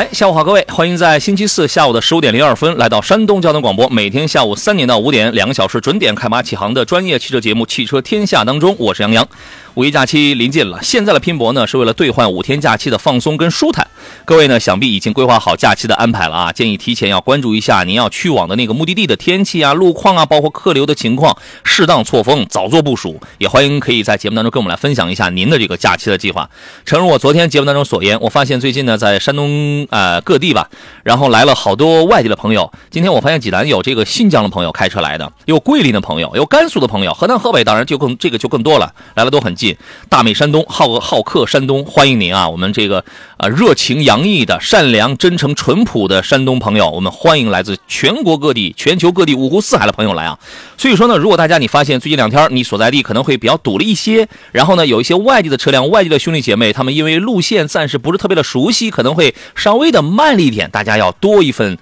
哎，下午好，各位，欢迎在星期四下午的十五点零二分来到山东交通广播，每天下午三点到五点，两个小时准点开马启航的专业汽车节目《汽车天下》当中，我是杨洋。五一假期临近了，现在的拼搏呢是为了兑换五天假期的放松跟舒坦。各位呢想必已经规划好假期的安排了啊，建议提前要关注一下您要去往的那个目的地的天气啊、路况啊，包括客流的情况，适当错峰，早做部署。也欢迎可以在节目当中跟我们来分享一下您的这个假期的计划。诚如我昨天节目当中所言，我发现最近呢在山东呃各地吧，然后来了好多外地的朋友。今天我发现济南有这个新疆的朋友开车来的，有桂林的朋友，有甘肃的朋友，河南河北当然就更这个就更多了，来了都很近。大美山东，好好客山东，欢迎您啊！我们这个呃热情洋溢的、善良、真诚、淳朴的山东朋友，我们欢迎来自全国各地、全球各地、五湖四海的朋友来啊！所以说呢，如果大家你发现最近两天你所在地可能会比较堵了一些，然后呢有一些外地的车辆、外地的兄弟姐妹，他们因为路线暂时不是特别的熟悉，可能会稍微的慢了一点，大家要多一份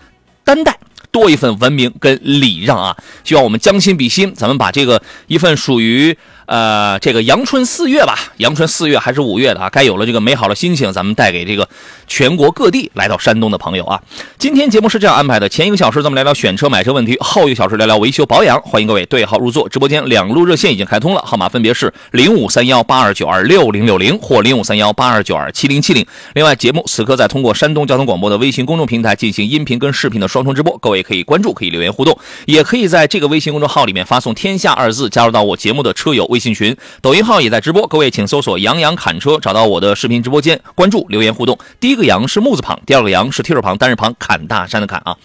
担待。多一份文明跟礼让啊！希望我们将心比心，咱们把这个一份属于。呃，这个阳春四月吧，阳春四月还是五月的啊，该有了这个美好的心情，咱们带给这个全国各地来到山东的朋友啊。今天节目是这样安排的：前一个小时咱们聊聊选车买车问题，后一个小时聊聊维修保养。欢迎各位对号入座，直播间两路热线已经开通了，号码分别是零五三幺八二九二六零六零或零五三幺八二九二七零七零。另外，节目此刻在通过山东交通广播的微信公众平台进行音频跟视频的双重直播，各位可以关注，可以留言互动，也可以在这个微信公众号里面发送“天下”二字，加入到我节目的车友微。微信群、抖音号也在直播，各位请搜索“杨洋侃车”，找到我的视频直播间，关注、留言互动。第一个“杨”是木字旁，第二个“杨”是提手旁、单人旁，侃大山的侃啊。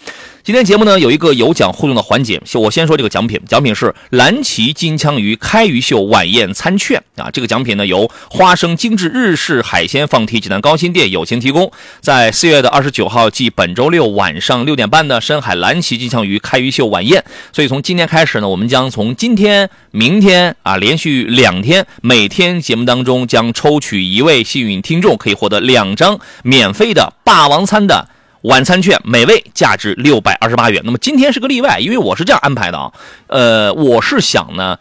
今天节目呢有一个有奖互动的环节，我先说这个奖品，奖品是蓝鳍金枪鱼开鱼秀晚宴餐券啊。这个奖品呢由花生精致日式海鲜放题济南高新店友情提供，在四月的二十九号即本周六晚上六点半的深海蓝鳍金枪鱼开鱼秀晚宴。所以从今天开始呢，我们将从今天、明天啊连续两天，每天节目当中将抽取一位幸运听众，可以获得两张免费的霸王餐的。晚餐券每位价值六百二十八元。那么今天是个例外，因为我是这样安排的啊。呃，我是想呢，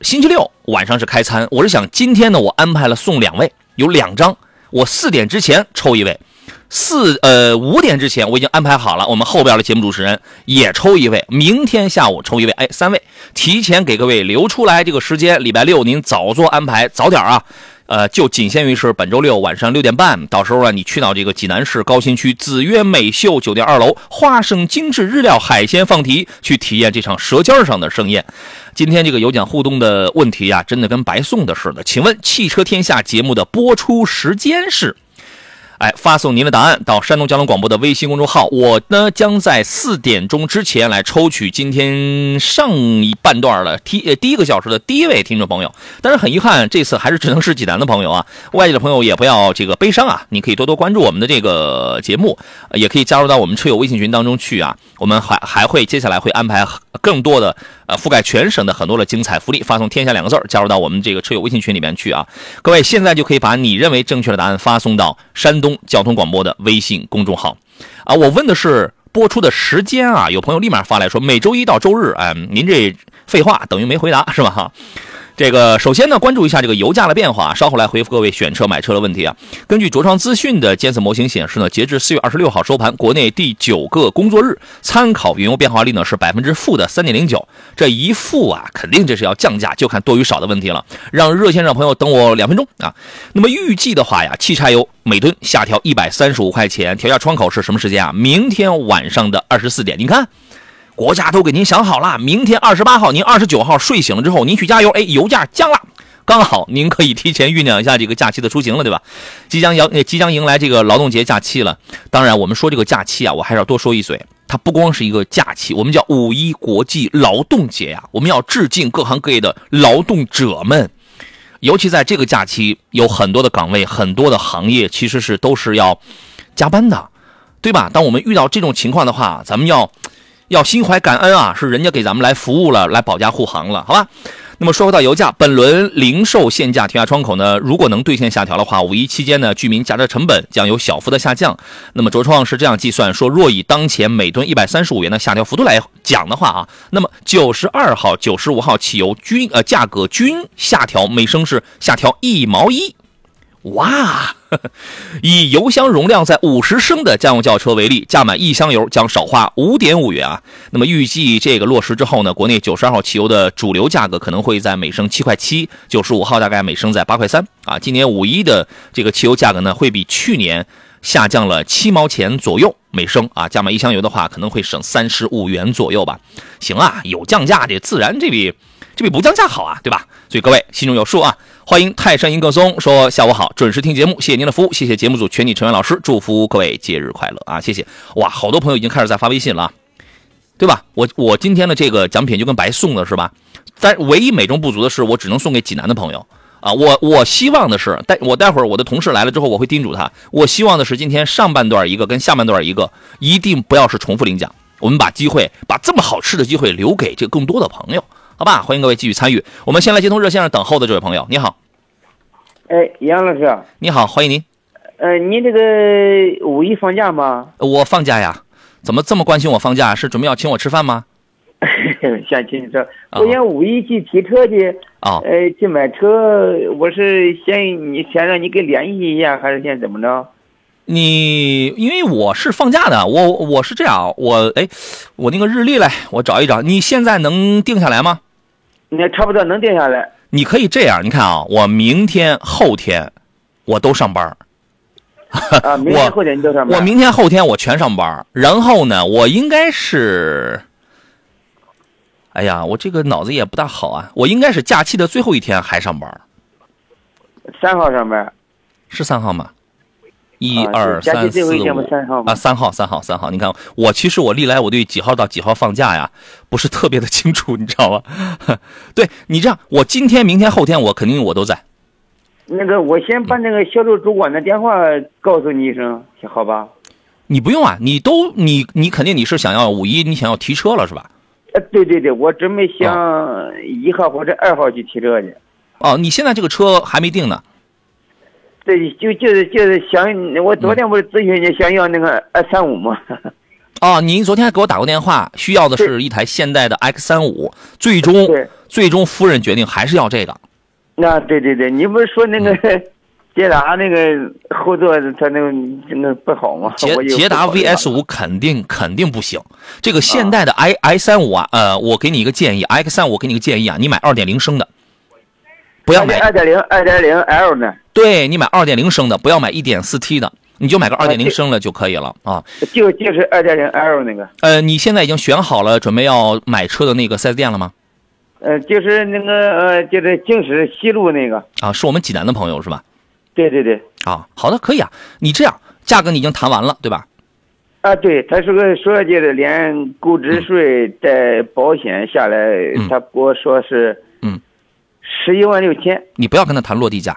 星期六晚上是开餐，我是想今天呢，我安排了送两位，有两张，我四点之前抽一位，四呃五点之前我已经安排好了，我们后边的节目主持人也抽一位，明天下午抽一位，哎，三位，提前给各位留出来这个时间，礼拜六您早做安排，早点啊。呃，就仅限于是本周六晚上六点半，到时候啊，你去到这个济南市高新区紫悦美秀酒店二楼，花生精致日料海鲜放题，去体验这场舌尖上的盛宴。今天这个有奖互动的问题呀，真的跟白送的似的。请问汽车天下节目的播出时间是？哎，发送您的答案到山东交通广播的微信公众号，我呢将在四点钟之前来抽取今天上一半段的第呃第一个小时的第一位听众朋友。但是很遗憾，这次还是只能是济南的朋友啊，外地的朋友也不要这个悲伤啊，你可以多多关注我们的这个节目，也可以加入到我们车友微信群当中去啊。我们还还会接下来会安排更多的呃覆盖全省的很多的精彩福利，发送“天下”两个字加入到我们这个车友微信群里面去啊。各位现在就可以把你认为正确的答案发送到山东。交通广播的微信公众号，啊，我问的是播出的时间啊，有朋友立马发来说每周一到周日，哎，您这废话等于没回答是吧？哈。这个首先呢，关注一下这个油价的变化，稍后来回复各位选车买车的问题啊。根据卓创资讯的监测模型显示呢，截至四月二十六号收盘，国内第九个工作日参考原油变化率呢是百分之负的三点零九。这一负啊，肯定这是要降价，就看多与少的问题了。让热线上朋友等我两分钟啊。那么预计的话呀，汽柴油每吨下调一百三十五块钱，调价窗口是什么时间啊？明天晚上的二十四点。你看。国家都给您想好了，明天二十八号，您二十九号睡醒了之后，您去加油，哎，油价降了，刚好您可以提前酝酿一下这个假期的出行了，对吧？即将要即将迎来这个劳动节假期了，当然我们说这个假期啊，我还是要多说一嘴，它不光是一个假期，我们叫五一国际劳动节呀，我们要致敬各行各业的劳动者们，尤其在这个假期，有很多的岗位，很多的行业其实是都是要加班的，对吧？当我们遇到这种情况的话，咱们要。要心怀感恩啊，是人家给咱们来服务了，来保驾护航了，好吧？那么说回到油价，本轮零售限价调价窗口呢，如果能兑现下调的话，五一期间呢，居民加车成本将有小幅的下降。那么卓创是这样计算说，若以当前每吨一百三十五元的下调幅度来讲的话啊，那么九十二号、九十五号汽油均呃价格均下调每升是下调一毛一。哇！以油箱容量在五十升的家用轿车为例，加满一箱油将少花五点五元啊。那么预计这个落实之后呢，国内九十二号汽油的主流价格可能会在每升七块七，九十五号大概每升在八块三啊。今年五一的这个汽油价格呢，会比去年下降了七毛钱左右每升啊。加满一箱油的话，可能会省三十五元左右吧。行啊，有降价的自然这比这比不降价好啊，对吧？所以各位心中有数啊。欢迎泰山银客松说下午好，准时听节目，谢谢您的服务，谢谢节目组全体成员老师，祝福各位节日快乐啊！谢谢哇，好多朋友已经开始在发微信了，对吧？我我今天的这个奖品就跟白送的是吧？但唯一美中不足的是，我只能送给济南的朋友啊。我我希望的是，待我待会儿我的同事来了之后，我会叮嘱他，我希望的是今天上半段一个跟下半段一个，一定不要是重复领奖，我们把机会把这么好吃的机会留给这更多的朋友。好吧，欢迎各位继续参与。我们先来接通热线上等候的这位朋友，你好。哎，杨老师，你好，欢迎您。呃，您这个五一放假吗？我放假呀。怎么这么关心我放假？是准备要请我吃饭吗？想请你吃。我想五一去提车去。啊。呃，去买车，我是先你先让你给联系一下，还是先怎么着？你因为我是放假的，我我是这样，我哎，我那个日历嘞，我找一找。你现在能定下来吗？那差不多能定下来。你可以这样，你看啊，我明天后天我都上班啊，明天后天你都上班。我明天后天我全上班然后呢，我应该是，哎呀，我这个脑子也不大好啊，我应该是假期的最后一天还上班三号上班。是三号吗？一二三四五啊，三号三号三号，你看我其实我历来我对几号到几号放假呀，不是特别的清楚，你知道吗？对你这样，我今天、明天、后天我肯定我都在。那个，我先把那个销售主管的电话告诉你一声，好吧？你不用啊，你都你你肯定你是想要五一你想要提车了是吧？呃，对对对，我准备想一号或者二号去提车去。哦，你现在这个车还没定呢。对，就就是就是想，我昨天不是咨询你想要那个 X 三五吗？哦，您昨天还给我打过电话，需要的是一台现代的 X 三五，最终最终夫人决定还是要这个。那对对对，你不是说那个 捷达那个后座它那个那个不好吗？捷捷达 VS 五肯定肯定不行，这个现代的 i i 三五啊，呃，我给你一个建议，X 三五给你个建议啊，你买二点零升的。不要买二点零、二点零 L 呢？对你买二点零升的，不要买一点四 T 的，你就买个二点零升的就可以了啊。就就是二点零 L 那个。呃，你现在已经选好了准备要买车的那个 4S 店了吗？呃，就是那个呃，就是京师西路那个。啊，是我们济南的朋友是吧？对对对。啊，好的，可以啊。你这样，价格你已经谈完了对吧？啊，对，他说个说就是连购置税带保险下来，他给我说是。十一万六千，你不要跟他谈落地价。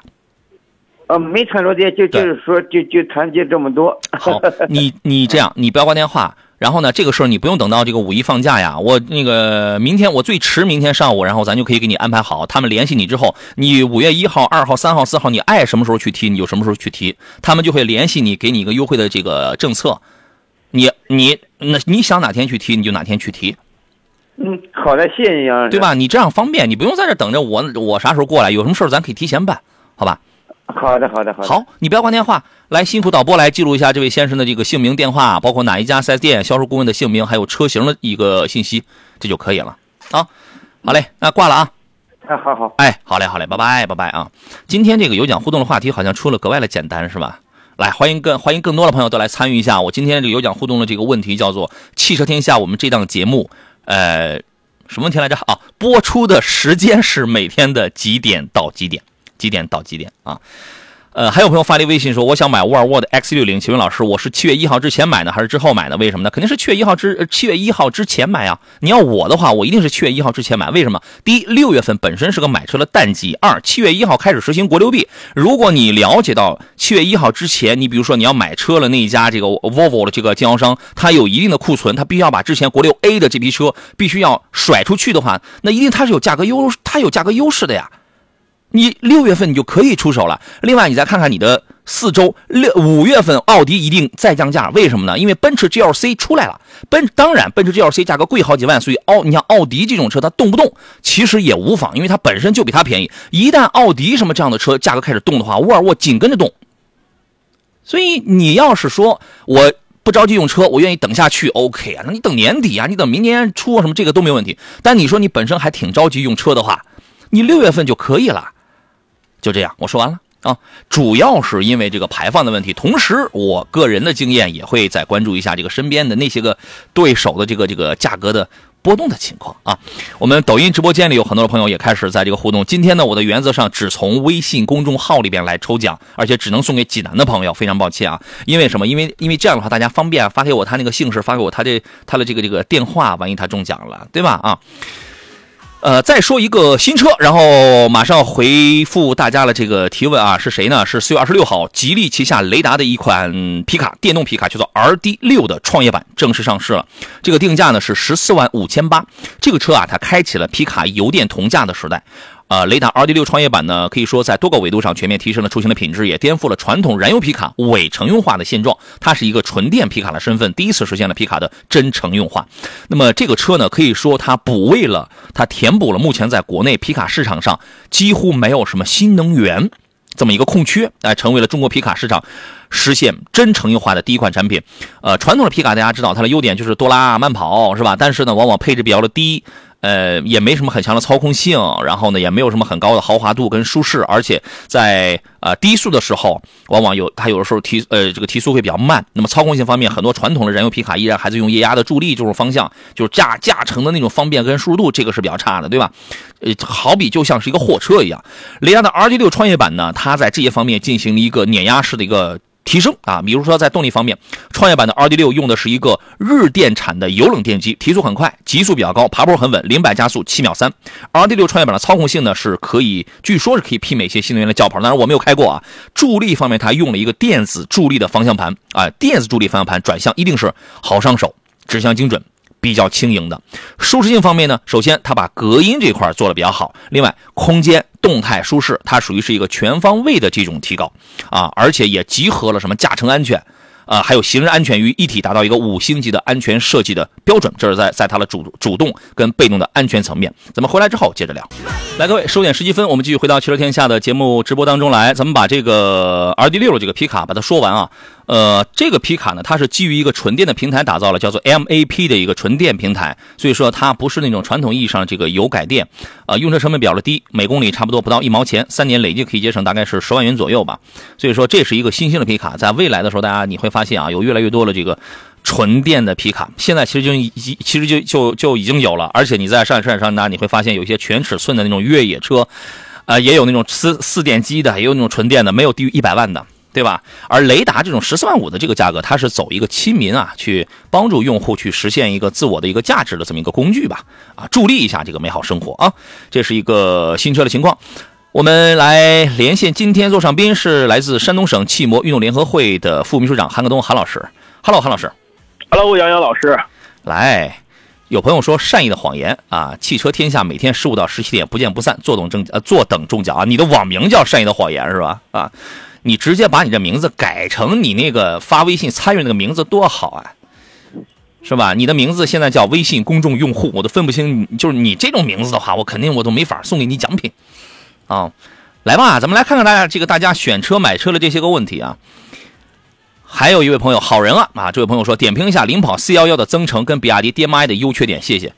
呃，没谈落地，就就是说，就就谈就这么多。好，你你这样，你不要挂电话。然后呢，这个事儿你不用等到这个五一放假呀。我那个明天，我最迟明天上午，然后咱就可以给你安排好。他们联系你之后，你五月一号、二号、三号、四号，你爱什么时候去提，你就什么时候去提。他们就会联系你，给你一个优惠的这个政策。你你那你想哪天去提，你就哪天去提。嗯，好的，谢谢你啊，对吧？你这样方便，你不用在这等着我，我啥时候过来？有什么事儿咱可以提前办，好吧？好的，好的，好的。好，你不要挂电话，来，辛苦导播来记录一下这位先生的这个姓名、电话，包括哪一家四 S 店、销售顾问的姓名，还有车型的一个信息，这就可以了。好，好嘞，那挂了啊。哎，好好。哎，好嘞，好嘞，拜拜，拜拜啊。今天这个有奖互动的话题好像出了格外的简单，是吧？来，欢迎更欢迎更多的朋友都来参与一下。我今天这个有奖互动的这个问题叫做“汽车天下”，我们这档节目，呃。什么问题来着？啊，播出的时间是每天的几点到几点？几点到几点啊？呃，还有朋友发来微信说，我想买沃尔沃的 X 六零，请问老师，我是七月一号之前买呢，还是之后买的？为什么呢？肯定是七月一号之七月一号之前买啊！你要我的话，我一定是七月一号之前买。为什么？第一，六月份本身是个买车的淡季；二，七月一号开始实行国六 B。如果你了解到七月一号之前，你比如说你要买车了，那一家这个 Volvo 的这个经销商，他有一定的库存，他必须要把之前国六 A 的这批车必须要甩出去的话，那一定它是有价格优，它有价格优势的呀。你六月份你就可以出手了。另外，你再看看你的四周，六五月份奥迪一定再降价，为什么呢？因为奔驰 GLC 出来了。奔当然，奔驰 GLC 价格贵好几万，所以奥你像奥迪这种车，它动不动其实也无妨，因为它本身就比它便宜。一旦奥迪什么这样的车价格开始动的话，沃尔沃紧跟着动。所以你要是说我不着急用车，我愿意等下去，OK 啊？那你等年底啊，你等明年初什么这个都没问题。但你说你本身还挺着急用车的话，你六月份就可以了。就这样，我说完了啊。主要是因为这个排放的问题，同时我个人的经验也会再关注一下这个身边的那些个对手的这个这个价格的。波动的情况啊，我们抖音直播间里有很多的朋友也开始在这个互动。今天呢，我的原则上只从微信公众号里边来抽奖，而且只能送给济南的朋友。非常抱歉啊，因为什么？因为因为这样的话大家方便发给我他那个姓氏，发给我他这他的这个这个电话，万一他中奖了，对吧？啊。呃，再说一个新车，然后马上回复大家的这个提问啊，是谁呢？是四月二十六号，吉利旗下雷达的一款皮卡，电动皮卡叫做 RD 六的创业版正式上市了。这个定价呢是十四万五千八。这个车啊，它开启了皮卡油电同价的时代。呃，雷达 RD6 创业版呢，可以说在多个维度上全面提升了出行的品质，也颠覆了传统燃油皮卡伪乘用化的现状。它是一个纯电皮卡的身份，第一次实现了皮卡的真乘用化。那么这个车呢，可以说它补位了，它填补了目前在国内皮卡市场上几乎没有什么新能源这么一个空缺，哎，成为了中国皮卡市场实现真乘用化的第一款产品。呃，传统的皮卡大家知道它的优点就是多拉慢跑，是吧？但是呢，往往配置比较的低。呃，也没什么很强的操控性，然后呢，也没有什么很高的豪华度跟舒适，而且在呃低速的时候，往往有它有的时候提呃这个提速会比较慢。那么操控性方面，很多传统的燃油皮卡依然还是用液压的助力这种方向，就是驾驾乘的那种方便跟舒适度，这个是比较差的，对吧？呃，好比就像是一个货车一样。雷达的 RD 六创业版呢，它在这些方面进行了一个碾压式的一个。提升啊，比如说在动力方面，创业板的 RD 六用的是一个日电产的油冷电机，提速很快，极速比较高，爬坡很稳，零百加速七秒三。RD 六创业板的操控性呢是可以，据说是可以媲美一些新能源的轿跑，当然我没有开过啊。助力方面，它用了一个电子助力的方向盘啊，电子助力方向盘转向一定是好上手，指向精准。比较轻盈的舒适性方面呢，首先它把隔音这块做的比较好，另外空间动态舒适，它属于是一个全方位的这种提高啊，而且也集合了什么驾乘安全。啊，还有行人安全于一体，达到一个五星级的安全设计的标准。这是在在它的主主动跟被动的安全层面。咱们回来之后接着聊。来，各位收点十几分，我们继续回到汽车天下的节目直播当中来。咱们把这个 R D 六这个皮卡把它说完啊。呃，这个皮卡呢，它是基于一个纯电的平台打造了，叫做 M A P 的一个纯电平台，所以说它不是那种传统意义上的这个油改电。呃，用车成本比较的低，每公里差不多不到一毛钱，三年累计可以节省大概是十万元左右吧。所以说这是一个新兴的皮卡，在未来的时候，大家你会发现啊，有越来越多的这个纯电的皮卡。现在其实就已其实就就就已经有了，而且你在上海车展上呢，你会发现有一些全尺寸的那种越野车，呃，也有那种四四电机的，也有那种纯电的，没有低于一百万的。对吧？而雷达这种十四万五的这个价格，它是走一个亲民啊，去帮助用户去实现一个自我的一个价值的这么一个工具吧，啊，助力一下这个美好生活啊。这是一个新车的情况。我们来连线，今天座上宾是来自山东省汽摩运动联合会的副秘书长韩克东韩老师。Hello，韩老师。Hello，杨洋老师。来，有朋友说善意的谎言啊，汽车天下每天十五到十七点不见不散，坐等中呃坐等中奖啊。你的网名叫善意的谎言是吧？啊。你直接把你这名字改成你那个发微信参与那个名字多好啊，是吧？你的名字现在叫微信公众用户，我都分不清。就是你这种名字的话，我肯定我都没法送给你奖品啊。来吧，咱们来看看大家这个大家选车买车的这些个问题啊。还有一位朋友，好人啊啊！这位朋友说，点评一下领跑 C11 的增程跟比亚迪 DMI 的优缺点，谢谢。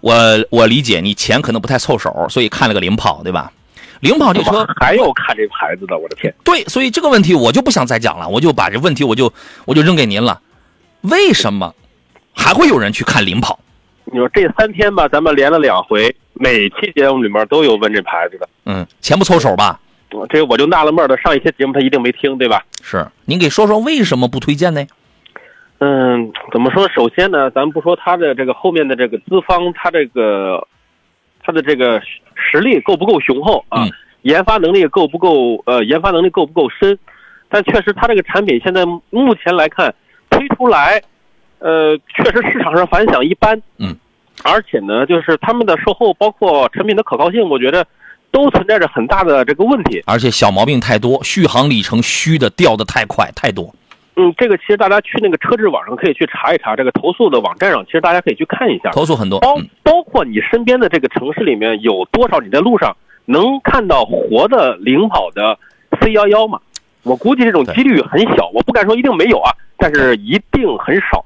我我理解你钱可能不太凑手，所以看了个领跑，对吧？领跑这车还要看这牌子的，我的天！对，所以这个问题我就不想再讲了，我就把这问题我就我就扔给您了。为什么还会有人去看领跑？你说这三天吧，咱们连了两回，每期节目里面都有问这牌子的。嗯，钱不凑手吧？这我就纳了闷了，上一些节目他一定没听，对吧？是，您给说说为什么不推荐呢？嗯，怎么说？首先呢，咱不说他的这个后面的这个资方，他这个他的这个。实力够不够雄厚啊？研发能力够不够？呃，研发能力够不够深？但确实，它这个产品现在目前来看推出来，呃，确实市场上反响一般。嗯，而且呢，就是他们的售后包括产品的可靠性，我觉得都存在着很大的这个问题，而且小毛病太多，续航里程虚的掉的太快太多。嗯，这个其实大家去那个车质网上可以去查一查，这个投诉的网站上，其实大家可以去看一下，投诉很多。包包括你身边的这个城市里面有多少你在路上能看到活的领跑的 C 幺幺吗？我估计这种几率很小，我不敢说一定没有啊，但是一定很少。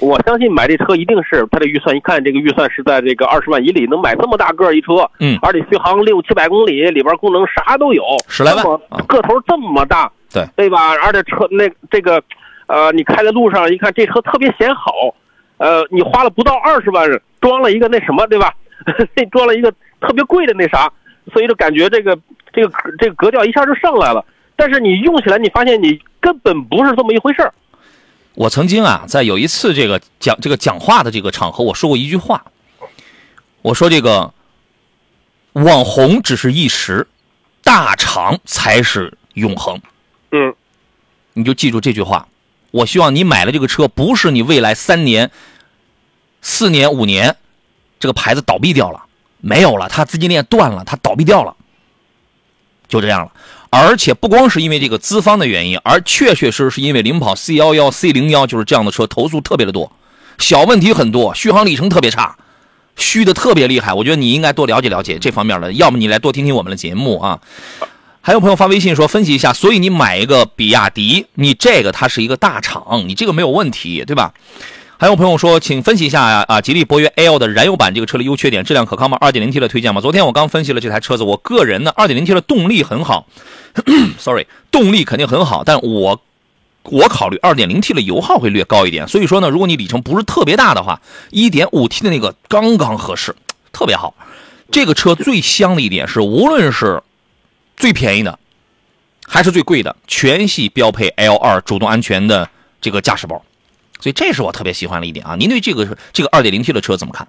我相信买这车一定是他的预算，一看这个预算是在这个二十万以里，能买这么大个一车，嗯，而且续航六七百公里，里边功能啥都有，十来万，个头这么大，对对吧？而且车那这个，呃，你开在路上一看，这车特别显好，呃，你花了不到二十万装了一个那什么，对吧？那装了一个特别贵的那啥，所以就感觉这个这个这个格调一下就上来了。但是你用起来，你发现你根本不是这么一回事儿。我曾经啊，在有一次这个讲这个讲话的这个场合，我说过一句话。我说这个网红只是一时，大厂才是永恒。嗯，你就记住这句话。我希望你买了这个车，不是你未来三年、四年、五年，这个牌子倒闭掉了，没有了，它资金链断了，它倒闭掉了，就这样了。而且不光是因为这个资方的原因，而确确实实是因为领跑 C 幺幺、C 零幺就是这样的车投诉特别的多，小问题很多，续航里程特别差，虚的特别厉害。我觉得你应该多了解了解这方面的，要么你来多听听我们的节目啊。还有朋友发微信说分析一下，所以你买一个比亚迪，你这个它是一个大厂，你这个没有问题，对吧？还有朋友说，请分析一下啊，吉利博越 L 的燃油版这个车的优缺点，质量可靠吗？2.0T 的推荐吗？昨天我刚分析了这台车子，我个人呢，2.0T 的动力很好，sorry，动力肯定很好，但我我考虑 2.0T 的油耗会略高一点，所以说呢，如果你里程不是特别大的话，1.5T 的那个刚刚合适，特别好。这个车最香的一点是，无论是最便宜的，还是最贵的，全系标配 L2 主动安全的这个驾驶包。所以这是我特别喜欢的一点啊！您对这个这个二点零 T 的车怎么看？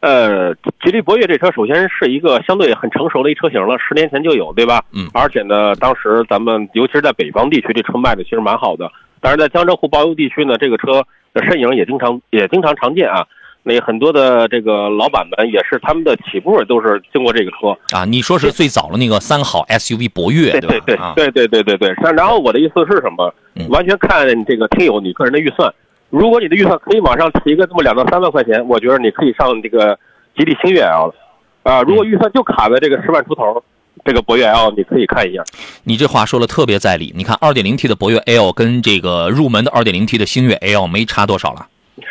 呃，吉利博越这车首先是一个相对很成熟的一车型了，十年前就有，对吧？嗯。而且呢，当时咱们尤其是在北方地区，这车卖的其实蛮好的。但是，在江浙沪包邮地区呢，这个车的身影也经常也经常常见啊。那很多的这个老板们也是他们的起步都是经过这个车啊。你说是最早的那个三好 SUV 博越，对对对对对对对对。然后我的意思是什么？完全看这个听友你个人的预算。如果你的预算可以往上提个这么两到三万块钱，我觉得你可以上这个吉利星越 L 了，啊，如果预算就卡在这个十万出头，这个博越 L 你可以看一下。你这话说的特别在理。你看二点零 T 的博越 L 跟这个入门的二点零 T 的星越 L 没差多少了。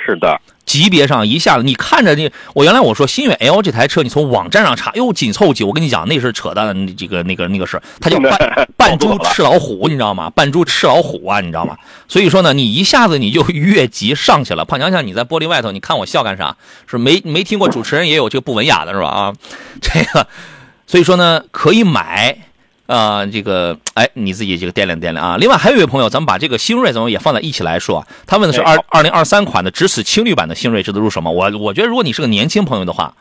是的。级别上一下子，你看着你，我原来我说新悦 L 这台车，你从网站上查，哟，紧凑级，我跟你讲，那是扯淡的，这个那个那个是，它叫 扮扮猪吃老虎，你知道吗？扮猪吃老虎啊，你知道吗？所以说呢，你一下子你就越级上去了。胖强强，你在玻璃外头，你看我笑干啥？是没没听过主持人也有这个不文雅的是吧？啊，这个，所以说呢，可以买。啊，这个，哎，你自己这个掂量掂量啊。另外还有一位朋友，咱们把这个星锐咱们也放在一起来说。他问的是二二零二三款的直此青绿版的星锐值得入手吗？我我觉得如果你是个年轻朋友的话，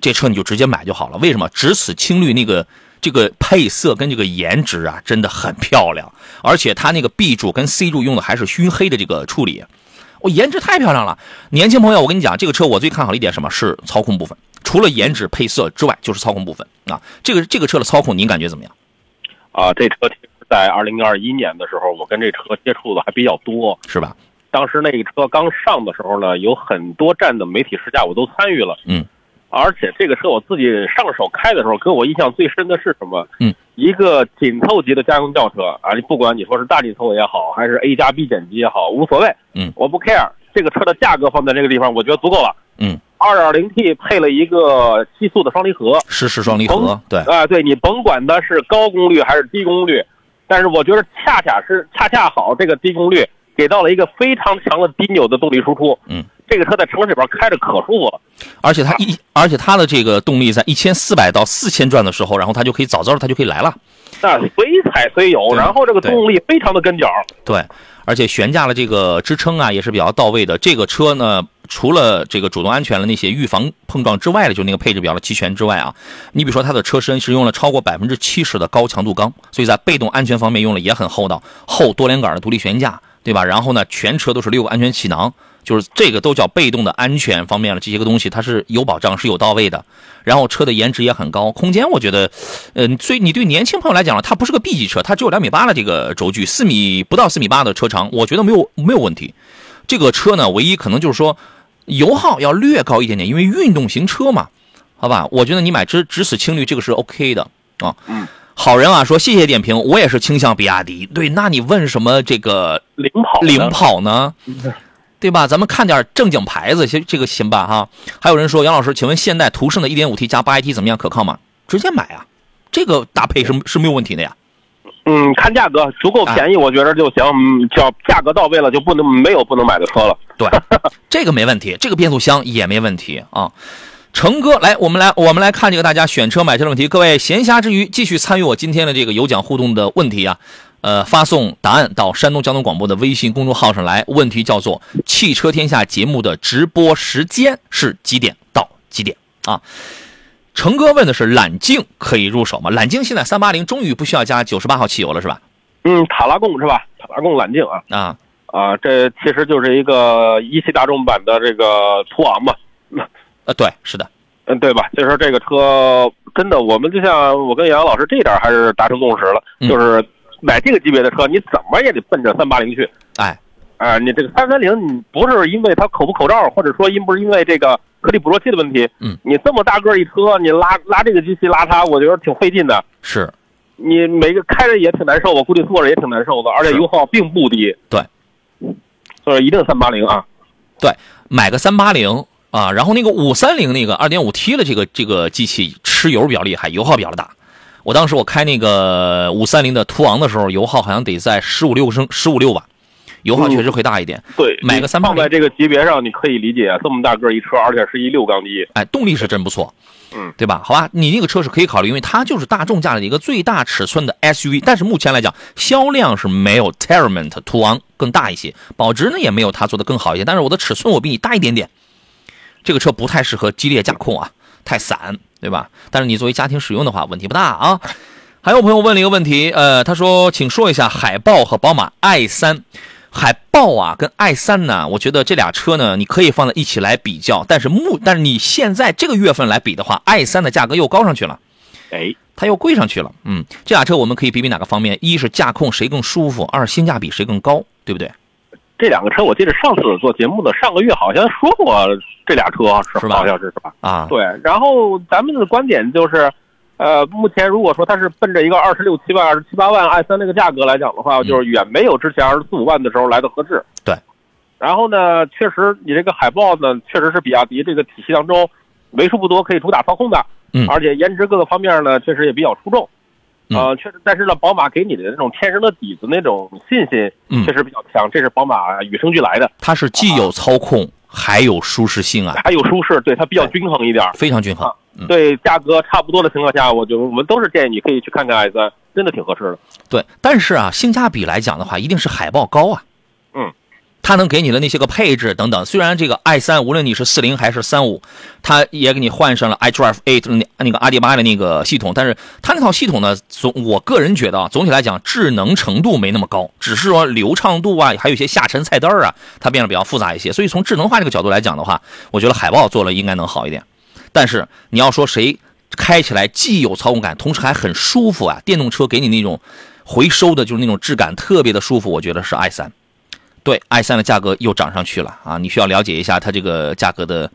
这车你就直接买就好了。为什么？直此青绿那个这个配色跟这个颜值啊，真的很漂亮。而且它那个 B 柱跟 C 柱用的还是熏黑的这个处理，我颜值太漂亮了。年轻朋友，我跟你讲，这个车我最看好的一点什么是操控部分，除了颜值配色之外，就是操控部分啊。这个这个车的操控您感觉怎么样？啊，这车其实，在二零二一年的时候，我跟这车接触的还比较多，是吧？当时那个车刚上的时候呢，有很多站的媒体试驾我都参与了，嗯。而且这个车我自己上手开的时候，给我印象最深的是什么？嗯，一个紧凑级的家用轿车啊，你不管你说是大紧凑也好，还是 A 加 B 减级也好，无所谓，嗯，我不 care。这个车的价格放在这个地方，我觉得足够了，嗯。二点零 T 配了一个七速的双离合，湿式双离合，对。啊，对你甭管它是高功率还是低功率，但是我觉得恰恰是恰恰好，这个低功率给到了一个非常强的低扭的动力输出，嗯，这个车在城市里边开着可舒服了，而且它一而且它的这个动力在一千四百到四千转的时候，然后它就可以早早的它就可以来了，那随踩随有，然后这个动力非常的跟脚，对，而且悬架的这个支撑啊也是比较到位的，这个车呢。除了这个主动安全的那些预防碰撞之外的，就那个配置比较的齐全之外啊，你比如说它的车身是用了超过百分之七十的高强度钢，所以在被动安全方面用了也很厚道，后多连杆的独立悬架，对吧？然后呢，全车都是六个安全气囊，就是这个都叫被动的安全方面了这些个东西，它是有保障，是有到位的。然后车的颜值也很高，空间我觉得，嗯，所以你对年轻朋友来讲呢，它不是个 B 级车，它只有两米八的这个轴距，四米不到四米八的车长，我觉得没有没有问题。这个车呢，唯一可能就是说油耗要略高一点点，因为运动型车嘛，好吧？我觉得你买只只此青绿，这个是 OK 的啊。嗯。好人啊，说谢谢点评，我也是倾向比亚迪。对，那你问什么这个领跑领跑呢？对吧？咱们看点正经牌子，行这个行吧哈。还有人说，杨老师，请问现代途胜的 1.5T 加 8AT 怎么样？可靠吗？直接买啊，这个搭配是是没有问题的呀。嗯，看价格足够便宜，我觉得就行。只要价格到位了，就不能没有不能买的车了。对，这个没问题，这个变速箱也没问题啊。成哥，来，我们来，我们来看这个大家选车买车的问题。各位闲暇之余，继续参与我今天的这个有奖互动的问题啊，呃，发送答案到山东交通广播的微信公众号上来。问题叫做《汽车天下》节目的直播时间是几点到几点啊？成哥问的是揽境可以入手吗？揽境现在三八零终于不需要加九十八号汽油了，是吧？嗯，塔拉贡是吧？塔拉贡揽境啊啊啊，这其实就是一个一汽大众版的这个途昂嘛。呃，对，是的，嗯，对吧？就是这个车，真的，我们就像我跟杨洋老师这点还是达成共识了，就是买这个级别的车，你怎么也得奔着三八零去。哎，啊，你这个三三零，你不是因为它口不口罩，或者说因不是因为这个颗粒捕捉器的问题，嗯，你这么大个一车，你拉拉这个机器拉它，我觉得挺费劲的。是，你每个开着也挺难受，我估计坐着也挺难受的，而且油耗并不低。对，所以一定三八零啊。对，买个三八零。啊，然后那个五三零那个二点五 T 的这个这个机器吃油比较厉害，油耗比较大。我当时我开那个五三零的途昂的时候，油耗好像得在十五六升，十五六吧，油耗确实会大一点。对，买个三八零放在这个级别上，你可以理解，这么大个一车，而且是一六缸机，哎，动力是真不错，嗯，对吧？好吧，你那个车是可以考虑，因为它就是大众家里的一个最大尺寸的 SUV，但是目前来讲销量是没有 Terrament 途昂更大一些，保值呢也没有它做的更好一些，但是我的尺寸我比你大一点点。这个车不太适合激烈驾控啊，太散，对吧？但是你作为家庭使用的话，问题不大啊。还有朋友问了一个问题，呃，他说，请说一下海豹和宝马 i 三。海豹啊，跟 i 三呢，我觉得这俩车呢，你可以放在一起来比较。但是目，但是你现在这个月份来比的话，i 三的价格又高上去了，哎，它又贵上去了。嗯，这俩车我们可以比比哪个方面？一是驾控谁更舒服，二性价比谁更高，对不对？这两个车，我记得上次做节目的上个月好像说过这俩车是吧？好像是是吧？啊，对。然后咱们的观点就是，呃，目前如果说它是奔着一个二十六七万、二十七八万 i 三那个价格来讲的话，就是远没有之前二十四五万的时候来的合适。对。然后呢，确实你这个海豹呢，确实是比亚迪这个体系当中为数不多可以主打操控的，嗯，而且颜值各个方面呢，确实也比较出众。呃，确实，但是呢，宝马给你的那种天生的底子，那种信心，确实比较强。这是宝马与生俱来的。它是既有操控，还有舒适性啊，还有舒适，对它比较均衡一点，非常均衡。对价格差不多的情况下，我就我们都是建议你可以去看看真的挺合适的。对，但是啊，性价比来讲的话，一定是海豹高啊。嗯。它能给你的那些个配置等等，虽然这个 i 三无论你是四零还是三五，它也给你换上了 iDrive Eight 那个阿迪巴的那个系统，但是它那套系统呢，总我个人觉得啊，总体来讲智能程度没那么高，只是说流畅度啊，还有一些下沉菜单啊，它变得比较复杂一些。所以从智能化这个角度来讲的话，我觉得海豹做了应该能好一点。但是你要说谁开起来既有操控感，同时还很舒服啊，电动车给你那种回收的就是那种质感特别的舒服，我觉得是 i 三。对，i 三的价格又涨上去了啊！你需要了解一下它这个价格的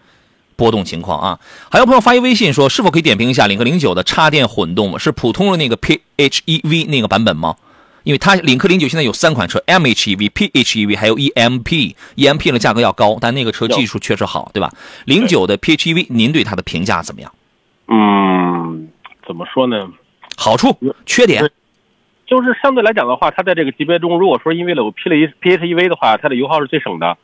波动情况啊。还有朋友发一微信说，是否可以点评一下领克零九的插电混动是普通的那个 PHEV 那个版本吗？因为它领克零九现在有三款车，MHEV、PHEV 还有 EMP，EMP 的价格要高，但那个车技术确实好，对吧？零九的 PHEV，您对它的评价怎么样？嗯，怎么说呢？好处、缺点。就是相对来讲的话，它在这个级别中，如果说因为了我 P 了一 PHEV 的话，它的油耗是最省的，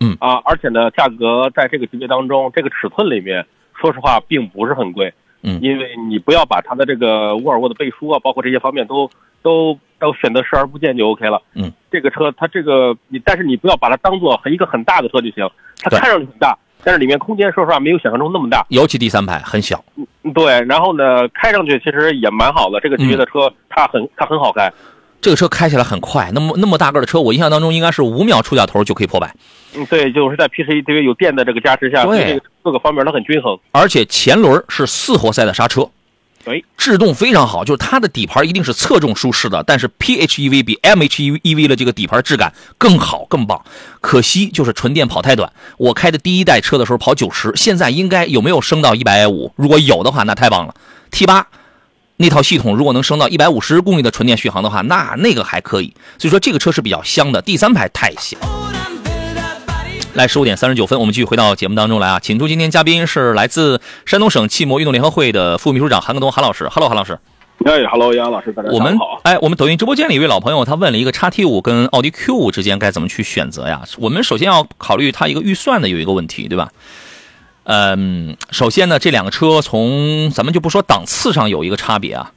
嗯。啊，而且呢，价格在这个级别当中，这个尺寸里面，说实话并不是很贵，嗯，因为你不要把它的这个沃尔沃的背书啊，包括这些方面都都都选择视而不见就 OK 了，嗯，这个车它这个你，但是你不要把它当做一个很大的车就行，它看上去很大。但是里面空间说实话没有想象中那么大，尤其第三排很小。嗯，对。然后呢，开上去其实也蛮好的。这个级别的车它很它很好开，这个车开起来很快，那么那么大个的车，我印象当中应该是五秒出点头就可以破百。嗯，对，就是在 P 十一这个有电的这个加持下，对各个方面它很均衡。而且前轮是四活塞的刹车，对，制动非常好，就是它的底盘一定是侧重舒适的，但是 PHEV 比 MHEV 的这个底盘质感更好更棒。可惜就是纯电跑太短，我开的第一代车的时候跑九十，现在应该有没有升到一百五？如果有的话，那太棒了。T 八。那套系统如果能升到一百五十公里的纯电续航的话，那那个还可以。所以说这个车是比较香的，第三排太香。来十五点三十九分，我们继续回到节目当中来啊，请出今天嘉宾是来自山东省汽摩运动联合会的副秘书长韩克东韩老师。Hello，韩老师。哎，Hello，杨老师，大家我们好。哎，我们抖音直播间里一位老朋友，他问了一个叉 T 五跟奥迪 Q 五之间该怎么去选择呀？我们首先要考虑它一个预算的有一个问题，对吧？嗯，首先呢，这两个车从咱们就不说档次上有一个差别啊。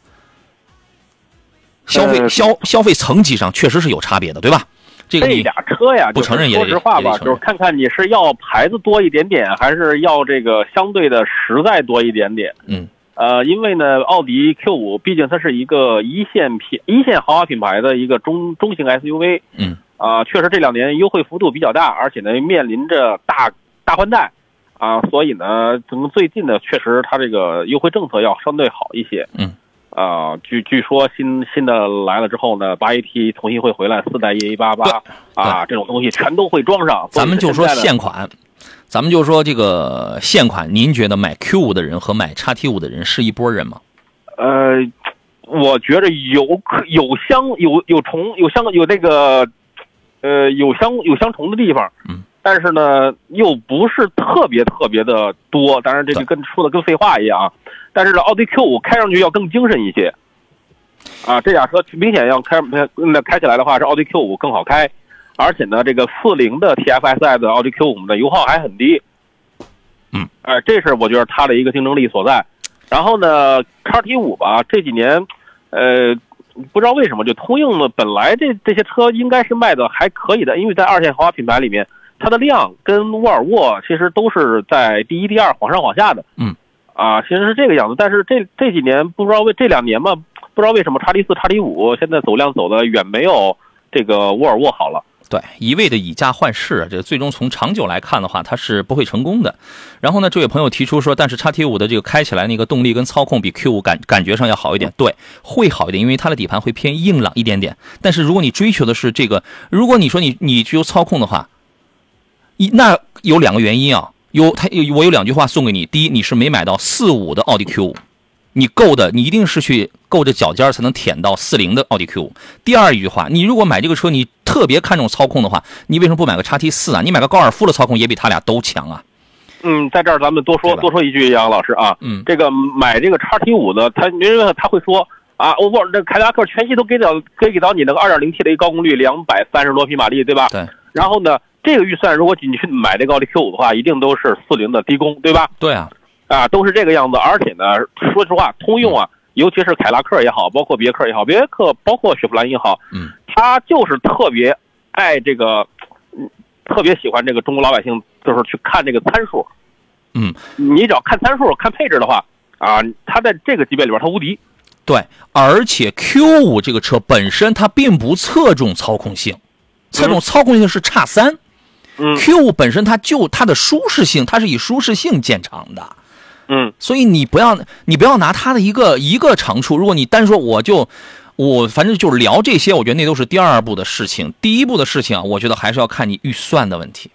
消费消消费层级上确实是有差别的，对吧？这个这俩车呀，不承认也说实话吧，就是看看你是要牌子多一点点，还是要这个相对的实在多一点点。嗯，呃，因为呢，奥迪 Q 五毕竟它是一个一线品一线豪华品牌的一个中中型 SUV。嗯，啊，确实这两年优惠幅度比较大，而且呢面临着大大换代，啊，所以呢，咱们最近呢确实它这个优惠政策要相对好一些。嗯。啊，据据说新新的来了之后呢，八 AT 重新会回来，四代 EA 八八啊，这种东西全都会装上。咱们就说现款，咱们就说这个现款，您觉得买 Q 五的人和买叉 T 五的人是一波人吗？呃，我觉着有可有相有有重有相有那个，呃，有相有相同的地方。嗯。但是呢，又不是特别特别的多。当然，这就跟说的跟废话一样。但是呢，奥迪 Q 五开上去要更精神一些，啊，这俩车明显要开那开起来的话，是奥迪 Q 五更好开，而且呢，这个四零的 TFSI 的奥迪 Q 五的油耗还很低，嗯，哎，这是我觉得它的一个竞争力所在。然后呢，叉 T 五吧，这几年，呃，不知道为什么就通用的，本来这这些车应该是卖的还可以的，因为在二线豪华品牌里面，它的量跟沃尔沃其实都是在第一、第二，往上往下的，嗯。啊，其实是这个样子，但是这这几年不知道为这两年吧，不知道为什么叉 T 四、叉 T 五现在走量走的远没有这个沃尔沃好了。对，一味的以价换市，这最终从长久来看的话，它是不会成功的。然后呢，这位朋友提出说，但是叉 T 五的这个开起来那个动力跟操控比 Q 五感感觉上要好一点。对，会好一点，因为它的底盘会偏硬朗一点点。但是如果你追求的是这个，如果你说你你只有操控的话，一那有两个原因啊。有他有我有两句话送给你。第一，你是没买到四五的奥迪 Q 五，你够的，你一定是去够着脚尖才能舔到四零的奥迪 Q 五。第二一句话，你如果买这个车，你特别看重操控的话，你为什么不买个叉 T 四啊？你买个高尔夫的操控也比他俩都强啊。嗯，在这儿咱们多说多说一句，杨老师啊，嗯，这个买这个叉 T 五的，他因为他会说啊，我我这凯迪拉克全系都给到给给到你那个二点零 T 的一个高功率，两百三十多匹马力，对吧？对。然后呢？这个预算，如果你去买这个奥迪 Q 五的话，一定都是四零的低功，对吧？对啊，啊，都是这个样子。而且呢，说实话，通用啊，尤其是凯拉克也好，包括别克也好，别克包括雪佛兰也好，嗯，他就是特别爱这个，嗯，特别喜欢这个中国老百姓，就是去看这个参数。嗯，你只要看参数、看配置的话，啊，它在这个级别里边它无敌。对，而且 Q 五这个车本身它并不侧重操控性，侧重操控性是差三。Q 五本身它就它的舒适性，它是以舒适性见长的，嗯，所以你不要你不要拿它的一个一个长处，如果你单说我就我反正就是聊这些，我觉得那都是第二步的事情，第一步的事情啊，我觉得还是要看你预算的问题，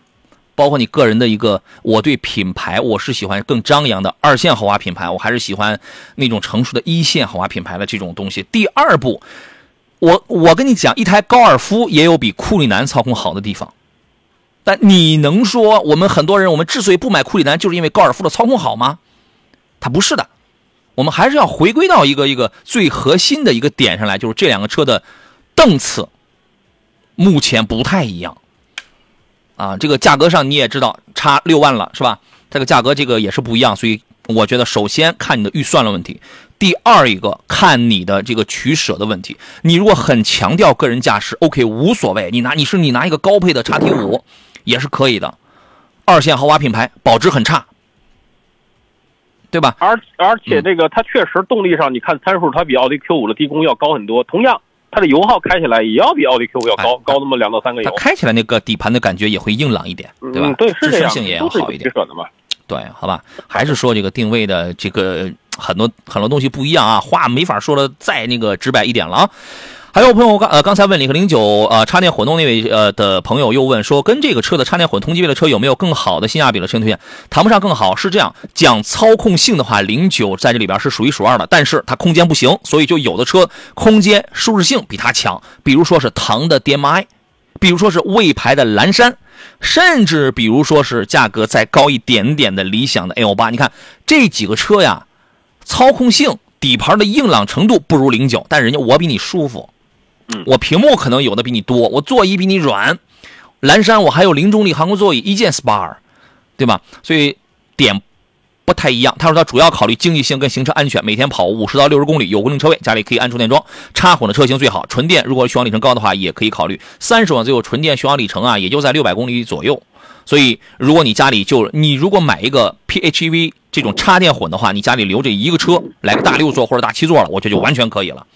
包括你个人的一个，我对品牌我是喜欢更张扬的二线豪华品牌，我还是喜欢那种成熟的一线豪华品牌的这种东西。第二步，我我跟你讲，一台高尔夫也有比库里南操控好的地方。但你能说我们很多人，我们之所以不买库里南，就是因为高尔夫的操控好吗？它不是的，我们还是要回归到一个一个最核心的一个点上来，就是这两个车的档次目前不太一样啊。这个价格上你也知道，差六万了是吧？这个价格这个也是不一样，所以我觉得首先看你的预算的问题，第二一个看你的这个取舍的问题。你如果很强调个人驾驶，OK 无所谓，你拿你是你拿一个高配的叉 T 五。也是可以的，二线豪华品牌保值很差，对吧？而而且这个它确实动力上，你看参数它比奥迪 Q 五的低功要高很多。同样，它的油耗开起来也要比奥迪 Q 五要高高那么两到三个油。它开起来那个底盘的感觉也会硬朗一点，对吧？对，支撑性也要好一点。的嘛。对，好吧，还是说这个定位的这个很多很多东西不一样啊，话没法说的再那个直白一点了啊。还有朋友刚呃刚才问领克零九呃插电混动那位呃的朋友又问说，跟这个车的插电混同级别的车有没有更好的性价比的车型推荐？谈不上更好，是这样讲操控性的话，零九在这里边是数一数二的，但是它空间不行，所以就有的车空间舒适性比它强，比如说是唐的 DM-i，比如说是魏牌的蓝山，甚至比如说是价格再高一点点的理想的 L 八。你看这几个车呀，操控性、底盘的硬朗程度不如零九，但人家我比你舒服。我屏幕可能有的比你多，我座椅比你软，蓝山我还有零重力航空座椅一键 SPA，对吧？所以点不太一样。他说他主要考虑经济性跟行车安全，每天跑五十到六十公里，有固定车位，家里可以安充电桩，插混的车型最好。纯电如果续航里程高的话，也可以考虑三十万左右纯电续航里程啊，也就在六百公里左右。所以如果你家里就你如果买一个 PHEV 这种插电混的话，你家里留着一个车，来个大六座或者大七座了，我觉得就完全可以了。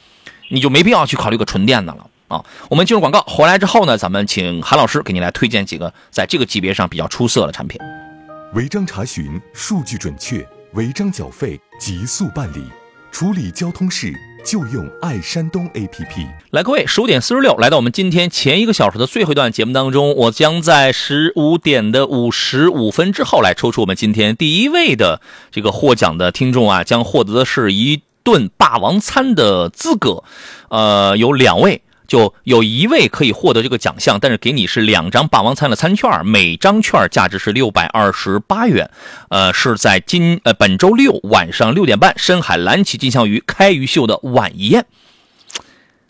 你就没必要去考虑个纯电的了啊！我们进入广告，回来之后呢，咱们请韩老师给您来推荐几个在这个级别上比较出色的产品。违章查询数据准确，违章缴费极速办理，处理交通事就用爱山东 APP。来，各位，十五点四十六，来到我们今天前一个小时的最后一段节目当中，我将在十五点的五十五分之后来抽出我们今天第一位的这个获奖的听众啊，将获得的是一。顿霸王餐的资格，呃，有两位，就有一位可以获得这个奖项，但是给你是两张霸王餐的餐券，每张券价值是六百二十八元，呃，是在今呃本周六晚上六点半，深海蓝旗金枪鱼开鱼秀的晚宴，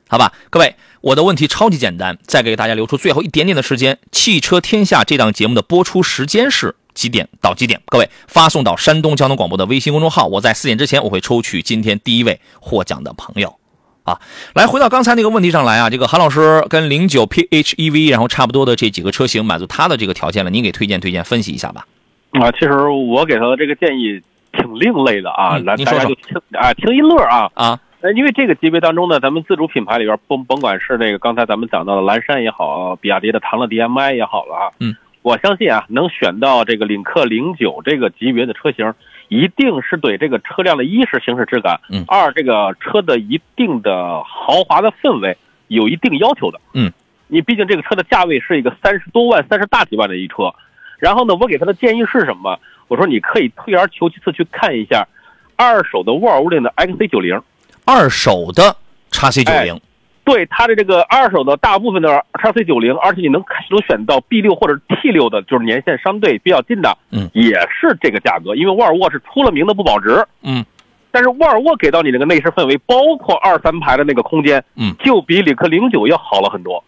好吧，各位，我的问题超级简单，再给大家留出最后一点点的时间，汽车天下这档节目的播出时间是。几点到几点？各位发送到山东交通广播的微信公众号，我在四点之前我会抽取今天第一位获奖的朋友。啊，来回到刚才那个问题上来啊，这个韩老师跟零九 PHEV 然后差不多的这几个车型满足他的这个条件了，您给推荐推荐分析一下吧。啊，其实我给他的这个建议挺另类的啊，来大家就听啊听一乐啊啊，因为这个级别当中呢，咱们自主品牌里边甭甭管是那个刚才咱们讲到的蓝山也好，比亚迪的唐乐 DM-i 也好了啊，嗯。我相信啊，能选到这个领克零九这个级别的车型，一定是对这个车辆的一是行驶质感，嗯，二这个车的一定的豪华的氛围有一定要求的，嗯，你毕竟这个车的价位是一个三十多万、三十大几万的一车，然后呢，我给他的建议是什么？我说你可以退而求其次去看一下二手的沃尔沃的 XC 九零，二手的叉 C 九零。对它的这个二手的大部分的叉 C 九零，而且你能能选到 B 六或者 T 六的，就是年限相对比较近的，嗯，也是这个价格。因为沃尔沃是出了名的不保值，嗯，但是沃尔沃给到你那个内饰氛围，包括二三排的那个空间，嗯，就比领克零九要好了很多。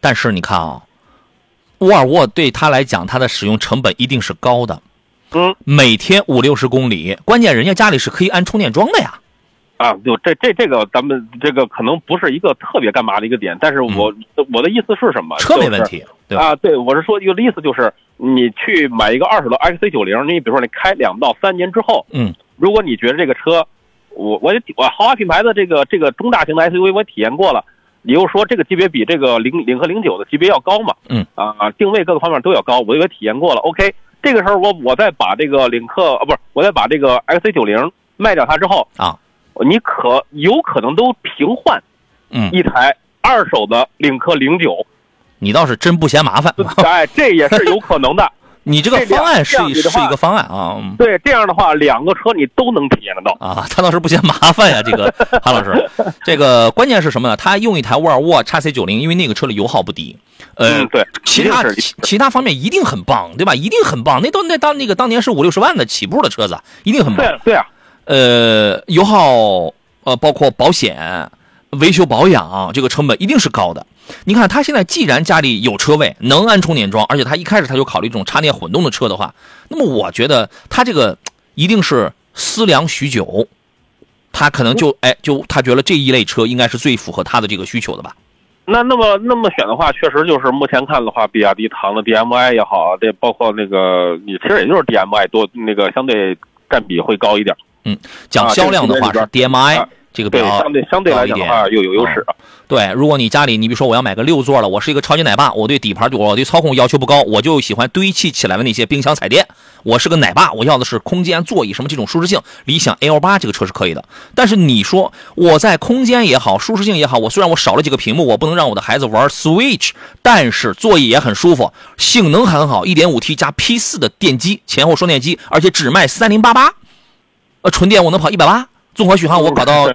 但是你看啊，沃尔沃对他来讲，它的使用成本一定是高的，嗯，每天五六十公里，关键人家家里是可以安充电桩的呀。啊，就这这这个，咱们这个可能不是一个特别干嘛的一个点，但是我我的意思是什么？车没问题，对啊，对，我是说一个意思就是，你去买一个二手的 XC 九零，你比如说你开两到三年之后，嗯，如果你觉得这个车，我我也我豪华品牌的这个这个中大型的 SUV 我体验过了，你又说这个级别比这个领领克零九的级别要高嘛，嗯，啊，定位各个方面都要高，我也体验过了，OK，这个时候我我再把这个领克啊，不是，我再把这个 XC 九零卖掉它之后啊。你可有可能都平换，嗯，一台二手的领克零九，你倒是真不嫌麻烦。哎，这也是有可能的。你这个方案是是一个方案啊。对，这样的话，两个车你都能体验得到啊。他倒是不嫌麻烦呀，这个 韩老师。这个关键是什么呢？他用一台沃尔沃 x C 九零，因为那个车的油耗不低。呃，对，其他其他方面一定很棒，对吧？一定很棒。那都那当那个当年是五六十万的起步的车子，一定很棒。对对啊。呃，油耗，呃，包括保险、维修保养，这个成本一定是高的。你看，他现在既然家里有车位，能安充电桩，而且他一开始他就考虑这种插电混动的车的话，那么我觉得他这个一定是思量许久，他可能就哎，就他觉得这一类车应该是最符合他的这个需求的吧。那那么那么选的话，确实就是目前看的话，比亚迪唐的 DM-i 也好，这包括那个你其实也就是 DM-i 多那个相对占比会高一点。嗯，讲销量的话是 DMI 这个比较相对相对来讲的话又有优势。对，如果你家里，你比如说我要买个六座的，我是一个超级奶爸，我对底盘我对操控要求不高，我就喜欢堆砌起来的那些冰箱彩电。我是个奶爸，我要的是空间、座椅什么这种舒适性。理想 L 八这个车是可以的，但是你说我在空间也好，舒适性也好，我虽然我少了几个屏幕，我不能让我的孩子玩 Switch，但是座椅也很舒服，性能很好，1.5T 加 P 四的电机，前后双电机，而且只卖三零八八，纯电我能跑一百八。综合续航我搞到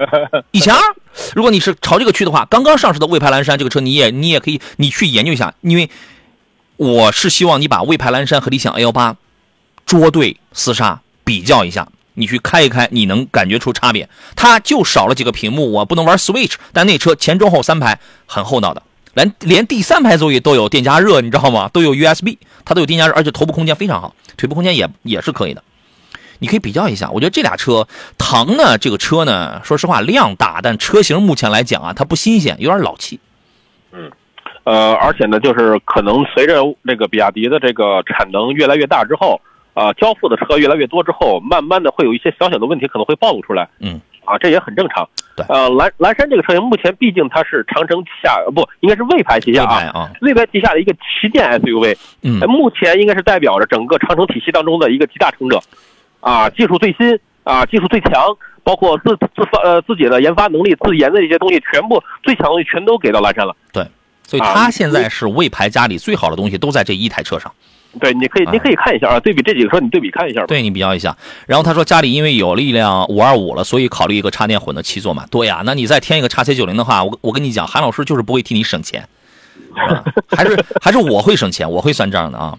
一千二，如果你是朝这个去的话，刚刚上市的魏派蓝山这个车你也你也可以你去研究一下，因为我是希望你把魏派蓝山和理想 L 八捉对厮杀比较一下，你去开一开，你能感觉出差别。它就少了几个屏幕，我不能玩 Switch，但那车前中后三排很厚道的，连连第三排座椅都有电加热，你知道吗？都有 USB，它都有电加热，而且头部空间非常好，腿部空间也也是可以的。你可以比较一下，我觉得这俩车，唐呢这个车呢，说实话量大，但车型目前来讲啊，它不新鲜，有点老气。嗯，呃，而且呢，就是可能随着这个比亚迪的这个产能越来越大之后，啊，交付的车越来越多之后，慢慢的会有一些小小的问题可能会暴露出来。嗯，啊，这也很正常。对，呃，蓝蓝山这个车型目前毕竟它是长城旗下，不应该是魏牌旗下啊，魏牌旗下的一个旗舰 SUV。嗯，目前应该是代表着整个长城体系当中的一个集大成者。啊，技术最新啊，技术最强，包括自自发呃自己的研发能力、自研的一些东西，全部最强的东西全都给到蓝山了。对，所以他现在是魏牌家里最好的东西都在这一台车上。对，你可以，你可以看一下啊，对比这几个车，你对比看一下。对你比较一下。然后他说家里因为有了一辆五二五了，所以考虑一个插电混的七座嘛。对呀，那你再添一个叉 C 九零的话，我我跟你讲，韩老师就是不会替你省钱。还是还是我会省钱，我会算账的啊。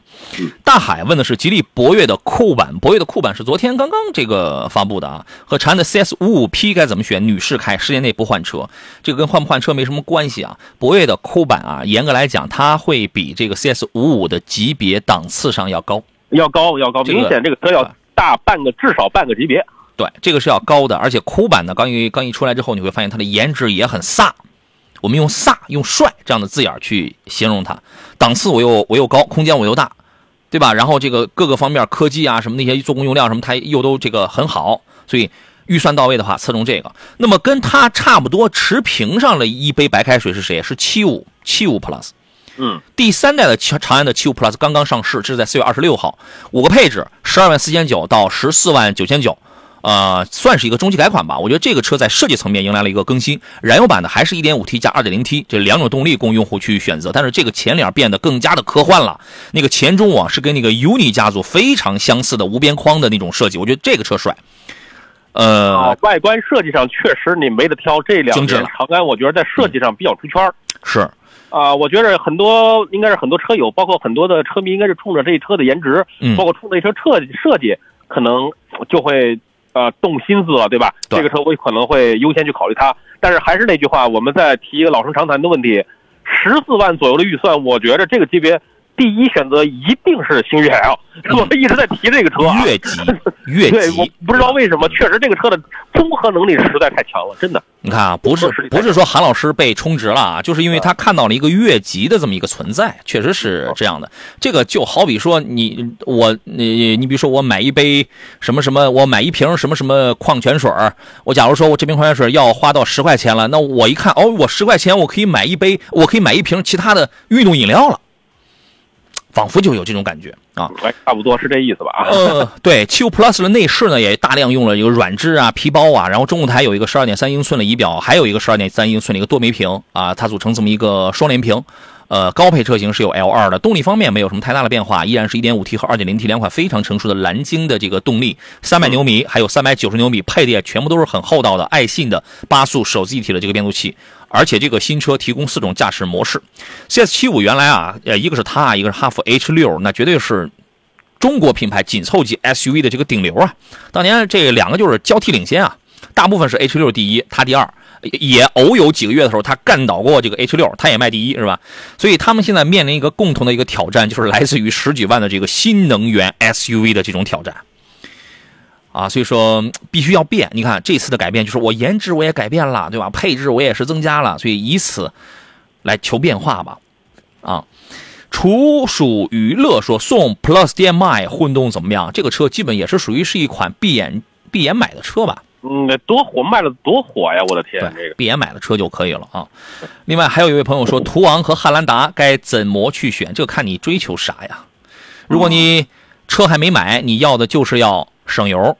大海问的是吉利博越的酷版，博越的酷版是昨天刚刚这个发布的啊。和长安的 CS 五五 P 该怎么选？女士开，十年内不换车，这个跟换不换车没什么关系啊。博越的酷版啊，严格来讲，它会比这个 CS 五五的级别档次上要高，要高要高，明显这个车要大半个，至少半个级别。对，这个是要高的，而且酷版呢，刚一刚一出来之后，你会发现它的颜值也很飒。我们用飒、用帅这样的字眼去形容它，档次我又我又高，空间我又大，对吧？然后这个各个方面科技啊什么那些做工用料什么，它又都这个很好，所以预算到位的话，侧重这个。那么跟它差不多持平上了一杯白开水是谁？是七五七五 Plus，嗯，第三代的长长安的七五 Plus 刚刚上市，这是在四月二十六号，五个配置，十二万四千九到十四万九千九。呃，算是一个中期改款吧。我觉得这个车在设计层面迎来了一个更新，燃油版的还是一点五 T 加二点零 T 这两种动力供用户去选择，但是这个前脸变得更加的科幻了。那个前中网是跟那个 UNI 家族非常相似的无边框的那种设计，我觉得这个车帅。呃，外观设计上确实你没得挑，这两年长安我觉得在设计上比较出圈是，啊，我觉得很多应该是很多车友，包括很多的车迷，应该是冲着这车的颜值，嗯，包括冲着这车设计设计，可能就会。呃，动心思了，对吧？这个车我可能会优先去考虑它，但是还是那句话，我们再提一个老生常谈的问题：十四万左右的预算，我觉得这个级别。第一选择一定是星越 L，我们一直在提这个车。越级，越级。对，我不知道为什么，确实这个车的综合能力实在太强了，真的。你看啊，不是不是说韩老师被充值了啊，就是因为他看到了一个越级的这么一个存在，确实是这样的。这个就好比说你我你你比如说我买一杯什么什么，我买一瓶什么什么矿泉水我假如说我这瓶矿泉水要花到十块钱了，那我一看哦，我十块钱我可以买一杯，我可以买一瓶其他的运动饮料了。仿佛就有这种感觉啊，差不多是这意思吧？呃，对，七五 Plus 的内饰呢也大量用了一个软质啊、皮包啊，然后中控台有一个十二点三英寸的仪表，还有一个十二点三英寸的一个多媒屏啊，它组成这么一个双联屏。呃，高配车型是有 L2 的，动力方面没有什么太大的变化，依然是一点五 T 和二点零 T 两款非常成熟的蓝鲸的这个动力，三百牛米，还有三百九十牛米，配的也全部都是很厚道的爱信的八速手自一体的这个变速器。而且这个新车提供四种驾驶模式，CS 七五原来啊，呃，一个是它，一个是哈弗 H 六，那绝对是中国品牌紧凑级 SUV 的这个顶流啊。当年这两个就是交替领先啊，大部分是 H 六第一，它第二，也偶有几个月的时候它干倒过这个 H 六，它也卖第一，是吧？所以他们现在面临一个共同的一个挑战，就是来自于十几万的这个新能源 SUV 的这种挑战。啊，所以说必须要变。你看这次的改变，就是我颜值我也改变了，对吧？配置我也是增加了，所以以此来求变化吧。啊，楚蜀娱乐说送 Plus DM-i 混动怎么样？这个车基本也是属于是一款闭眼闭眼买的车吧？嗯，多火卖了多火呀！我的天，这个闭眼买的车就可以了啊。另外还有一位朋友说，途昂和汉兰达该怎么去选？这看你追求啥呀。如果你车还没买，你要的就是要省油，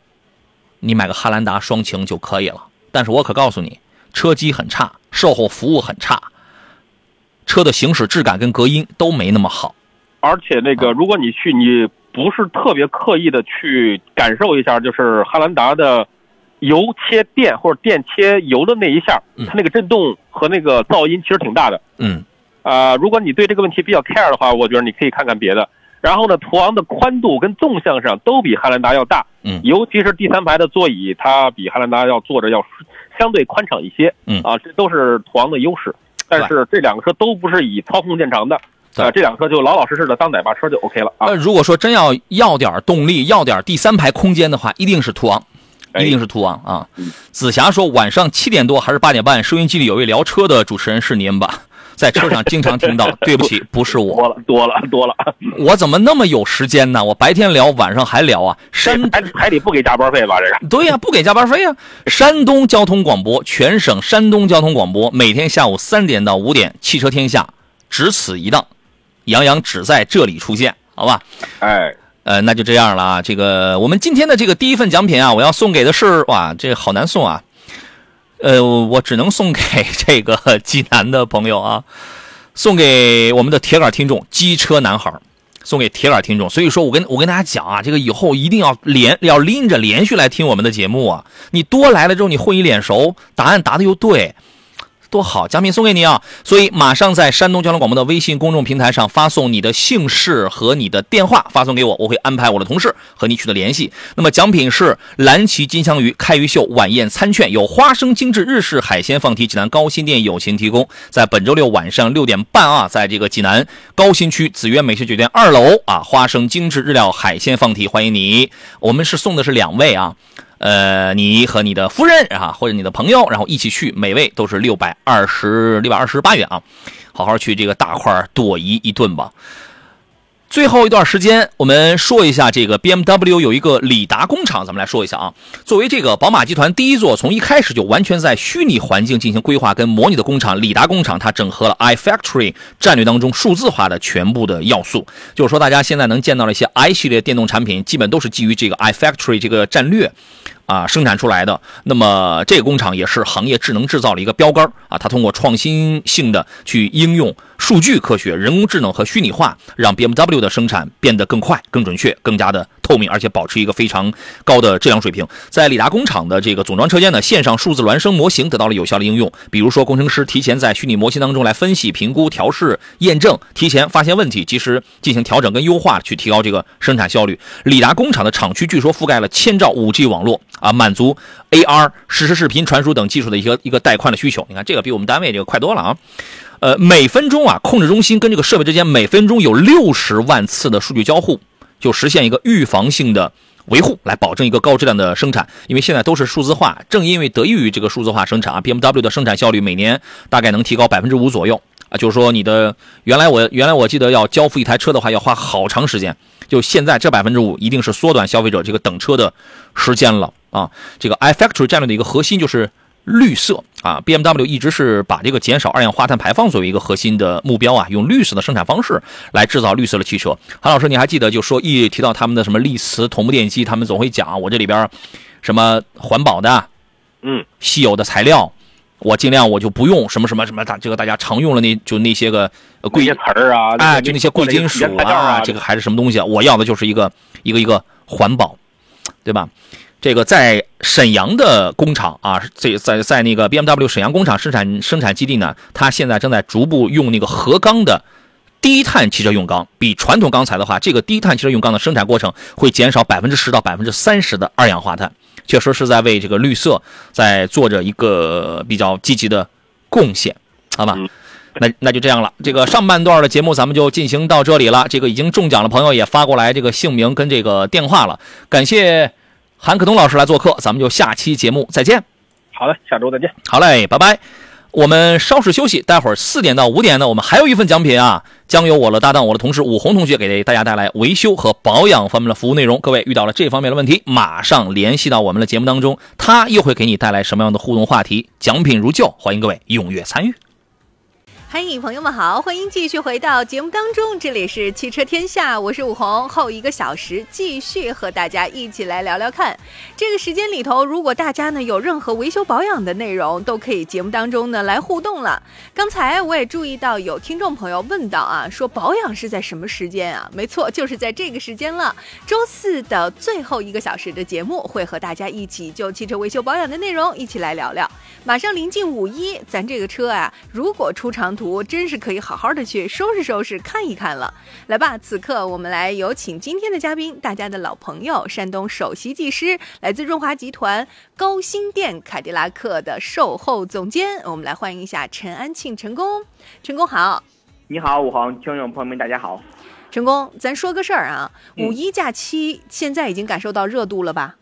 你买个汉兰达双擎就可以了。但是我可告诉你，车机很差，售后服务很差，车的行驶质感跟隔音都没那么好。而且那个，如果你去，你不是特别刻意的去感受一下，就是汉兰达的油切电或者电切油的那一下，它那个震动和那个噪音其实挺大的。嗯，啊，如果你对这个问题比较 care 的话，我觉得你可以看看别的。然后呢，途昂的宽度跟纵向上都比汉兰达要大。嗯，尤其是第三排的座椅，它比汉兰达要坐着要相对宽敞一些。嗯，啊，这都是途昂的优势。但是这两个车都不是以操控见长的。啊，这两车就老老实实的当奶爸车就 OK 了啊。那如果说真要要点动力，要点第三排空间的话，一定是途昂，一定是途昂啊。紫霞说晚上七点多还是八点半，收音机里有位聊车的主持人是您吧？在车上经常听到。对不起，不是我。多了多了多了。我怎么那么有时间呢？我白天聊，晚上还聊啊。山还还得不给加班费吧？这个。对呀，不给加班费啊。山东交通广播，全省山东交通广播，每天下午三点到五点，汽车天下只此一档。杨洋只在这里出现，好吧？哎，呃，那就这样了啊。这个我们今天的这个第一份奖品啊，我要送给的是哇，这好难送啊。呃，我只能送给 这个济南的朋友啊，送给我们的铁杆听众机车男孩，送给铁杆听众。所以说我跟我跟大家讲啊，这个以后一定要连要拎着连续来听我们的节目啊。你多来了之后，你混一脸熟，答案答的又对。多好，奖品送给你啊！所以马上在山东交通广播的微信公众平台上发送你的姓氏和你的电话发送给我，我会安排我的同事和你取得联系。那么奖品是蓝旗金枪鱼开鱼秀晚宴餐券，有花生精致日式海鲜放题，济南高新店友情提供。在本周六晚上六点半啊，在这个济南高新区紫悦美食酒店二楼啊，花生精致日料海鲜放题，欢迎你。我们是送的是两位啊。呃，你和你的夫人啊，或者你的朋友，然后一起去，每位都是六百二十六百二十八元啊，好好去这个大块剁一一顿吧。最后一段时间，我们说一下这个 BMW 有一个里达工厂，咱们来说一下啊。作为这个宝马集团第一座从一开始就完全在虚拟环境进行规划跟模拟的工厂，里达工厂它整合了 iFactory 战略当中数字化的全部的要素。就是说，大家现在能见到的一些 i 系列电动产品，基本都是基于这个 iFactory 这个战略。啊，生产出来的，那么这个工厂也是行业智能制造的一个标杆啊。它通过创新性的去应用数据科学、人工智能和虚拟化，让 BMW 的生产变得更快、更准确、更加的透明，而且保持一个非常高的质量水平。在里达工厂的这个总装车间呢，线上数字孪生模型得到了有效的应用。比如说，工程师提前在虚拟模型当中来分析、评估、调试、验证，提前发现问题，及时进行调整跟优化，去提高这个生产效率。里达工厂的厂区据说覆盖了千兆 5G 网络。啊，满足 AR 实时视频传输等技术的一个一个带宽的需求。你看，这个比我们单位这个快多了啊。呃，每分钟啊，控制中心跟这个设备之间每分钟有六十万次的数据交互，就实现一个预防性的维护，来保证一个高质量的生产。因为现在都是数字化，正因为得益于这个数字化生产啊，BMW 的生产效率每年大概能提高百分之五左右啊。就是说，你的原来我原来我记得要交付一台车的话，要花好长时间，就现在这百分之五一定是缩短消费者这个等车的时间了。啊，这个 iFactory 战略的一个核心就是绿色啊，BMW 一直是把这个减少二氧化碳排放作为一个核心的目标啊，用绿色的生产方式来制造绿色的汽车。韩老师，你还记得就说一提到他们的什么力磁同步电机，他们总会讲我这里边什么环保的，嗯，稀有的材料，我尽量我就不用什么什么什么大这个大家常用的那就那些个贵词儿啊，哎，就那些贵金属啊，这个还是什么东西？我要的就是一个一个一个环保，对吧？这个在沈阳的工厂啊，这在在那个 BMW 沈阳工厂生产生产基地呢，它现在正在逐步用那个合钢的低碳汽车用钢，比传统钢材的话，这个低碳汽车用钢的生产过程会减少百分之十到百分之三十的二氧化碳，确实是在为这个绿色在做着一个比较积极的贡献，好吧？那那就这样了，这个上半段的节目咱们就进行到这里了。这个已经中奖的朋友也发过来这个姓名跟这个电话了，感谢。韩可东老师来做客，咱们就下期节目再见。好的，下周再见。好嘞，拜拜。我们稍事休息，待会儿四点到五点呢，我们还有一份奖品啊，将由我的搭档、我的同事武红同学给大家带来维修和保养方面的服务内容。各位遇到了这方面的问题，马上联系到我们的节目当中，他又会给你带来什么样的互动话题？奖品如旧，欢迎各位踊跃参与。嗨，朋友们好，欢迎继续回到节目当中，这里是汽车天下，我是武红，后一个小时继续和大家一起来聊聊看。这个时间里头，如果大家呢有任何维修保养的内容，都可以节目当中呢来互动了。刚才我也注意到有听众朋友问到啊，说保养是在什么时间啊？没错，就是在这个时间了。周四的最后一个小时的节目，会和大家一起就汽车维修保养的内容一起来聊聊。马上临近五一，咱这个车啊，如果出长途。图真是可以好好的去收拾收拾看一看了，来吧！此刻我们来有请今天的嘉宾，大家的老朋友，山东首席技师，来自润华集团高新店凯迪拉克的售后总监，我们来欢迎一下陈安庆陈工。陈工好，你好，武航听众朋友们大家好。陈工，咱说个事儿啊，五一假期现在已经感受到热度了吧？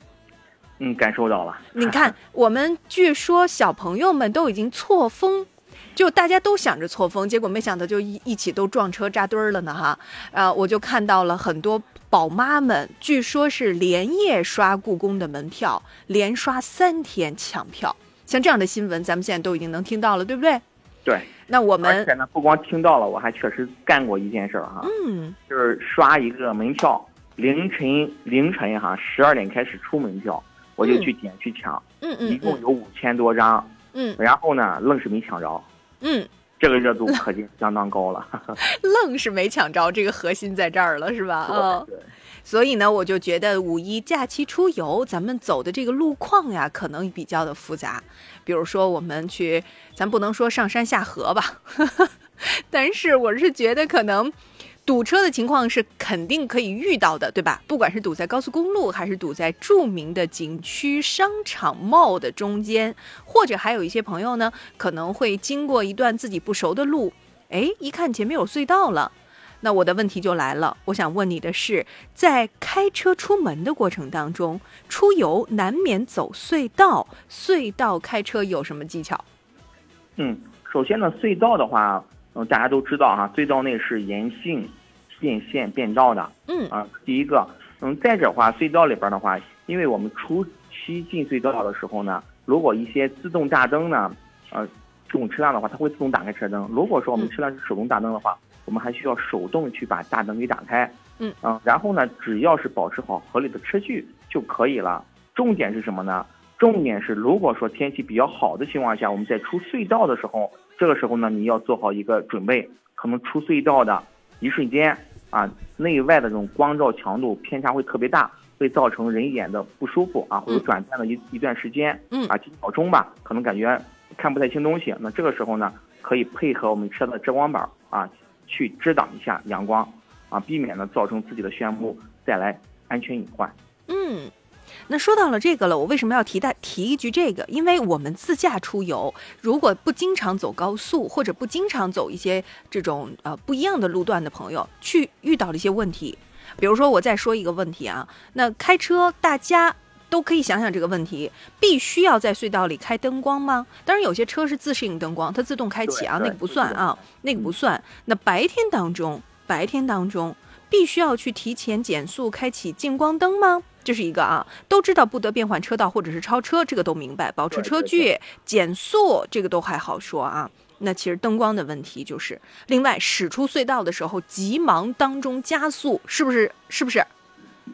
嗯，感受到了。你看，我们据说小朋友们都已经错峰。就大家都想着错峰，结果没想到就一一起都撞车扎堆儿了呢哈！啊，我就看到了很多宝妈们，据说是连夜刷故宫的门票，连刷三天抢票。像这样的新闻，咱们现在都已经能听到了，对不对？对。那我们而且呢，不光听到了，我还确实干过一件事儿哈。嗯。就是刷一个门票，凌晨凌晨哈十二点开始出门票，我就去点去抢。嗯嗯。一共有五千多张。嗯。然后呢，愣是没抢着。嗯，这个热度可就相当高了，愣是没抢着，这个核心在这儿了，是吧？嗯，对。所以呢，我就觉得五一假期出游，咱们走的这个路况呀，可能比较的复杂。比如说，我们去，咱不能说上山下河吧，但是我是觉得可能。堵车的情况是肯定可以遇到的，对吧？不管是堵在高速公路，还是堵在著名的景区、商场、mall 的中间，或者还有一些朋友呢，可能会经过一段自己不熟的路，哎，一看前面有隧道了，那我的问题就来了。我想问你的是，在开车出门的过程当中，出游难免走隧道，隧道开车有什么技巧？嗯，首先呢，隧道的话，嗯，大家都知道哈，隧道内是严禁。变线变道的，嗯啊，第一个，嗯，再者话，隧道里边的话，因为我们初期进隧道的时候呢，如果一些自动大灯呢，呃，这种车辆的话，它会自动打开车灯。如果说我们车辆是手动大灯的话，我们还需要手动去把大灯给打开，嗯啊，然后呢，只要是保持好合理的车距就可以了。重点是什么呢？重点是如果说天气比较好的情况下，我们在出隧道的时候，这个时候呢，你要做好一个准备，可能出隧道的一瞬间。啊，内外的这种光照强度偏差会特别大，会造成人眼的不舒服啊，会有短暂的一一段时间，嗯啊几秒钟吧，可能感觉看不太清东西。那这个时候呢，可以配合我们车的遮光板啊，去遮挡一下阳光，啊，避免呢造成自己的眩目，带来安全隐患。嗯。那说到了这个了，我为什么要提带提一句这个？因为我们自驾出游，如果不经常走高速，或者不经常走一些这种呃不一样的路段的朋友，去遇到了一些问题。比如说，我再说一个问题啊，那开车大家都可以想想这个问题：必须要在隧道里开灯光吗？当然，有些车是自适应灯光，它自动开启啊，那个不算啊，那个不算。那白天当中，白天当中必须要去提前减速开启近光灯吗？这是一个啊，都知道不得变换车道或者是超车，这个都明白。保持车距、减速，这个都还好说啊。那其实灯光的问题就是，另外驶出隧道的时候急忙当中加速，是不是？是不是？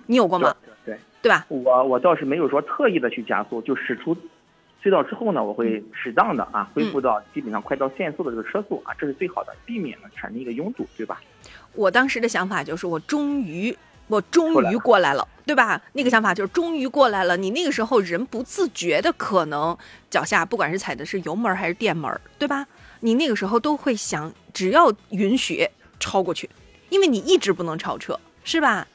你有过吗？对对吧？我我倒是没有说特意的去加速，就驶出隧道之后呢，我会适当的啊恢复到基本上快到限速的这个车速啊，这是最好的，避免了产生一个拥堵，对吧？我当时的想法就是，我终于。我终于过来了，对吧？那个想法就是终于过来了。你那个时候人不自觉的，可能脚下不管是踩的是油门还是电门，对吧？你那个时候都会想，只要允许超过去，因为你一直不能超车，是吧？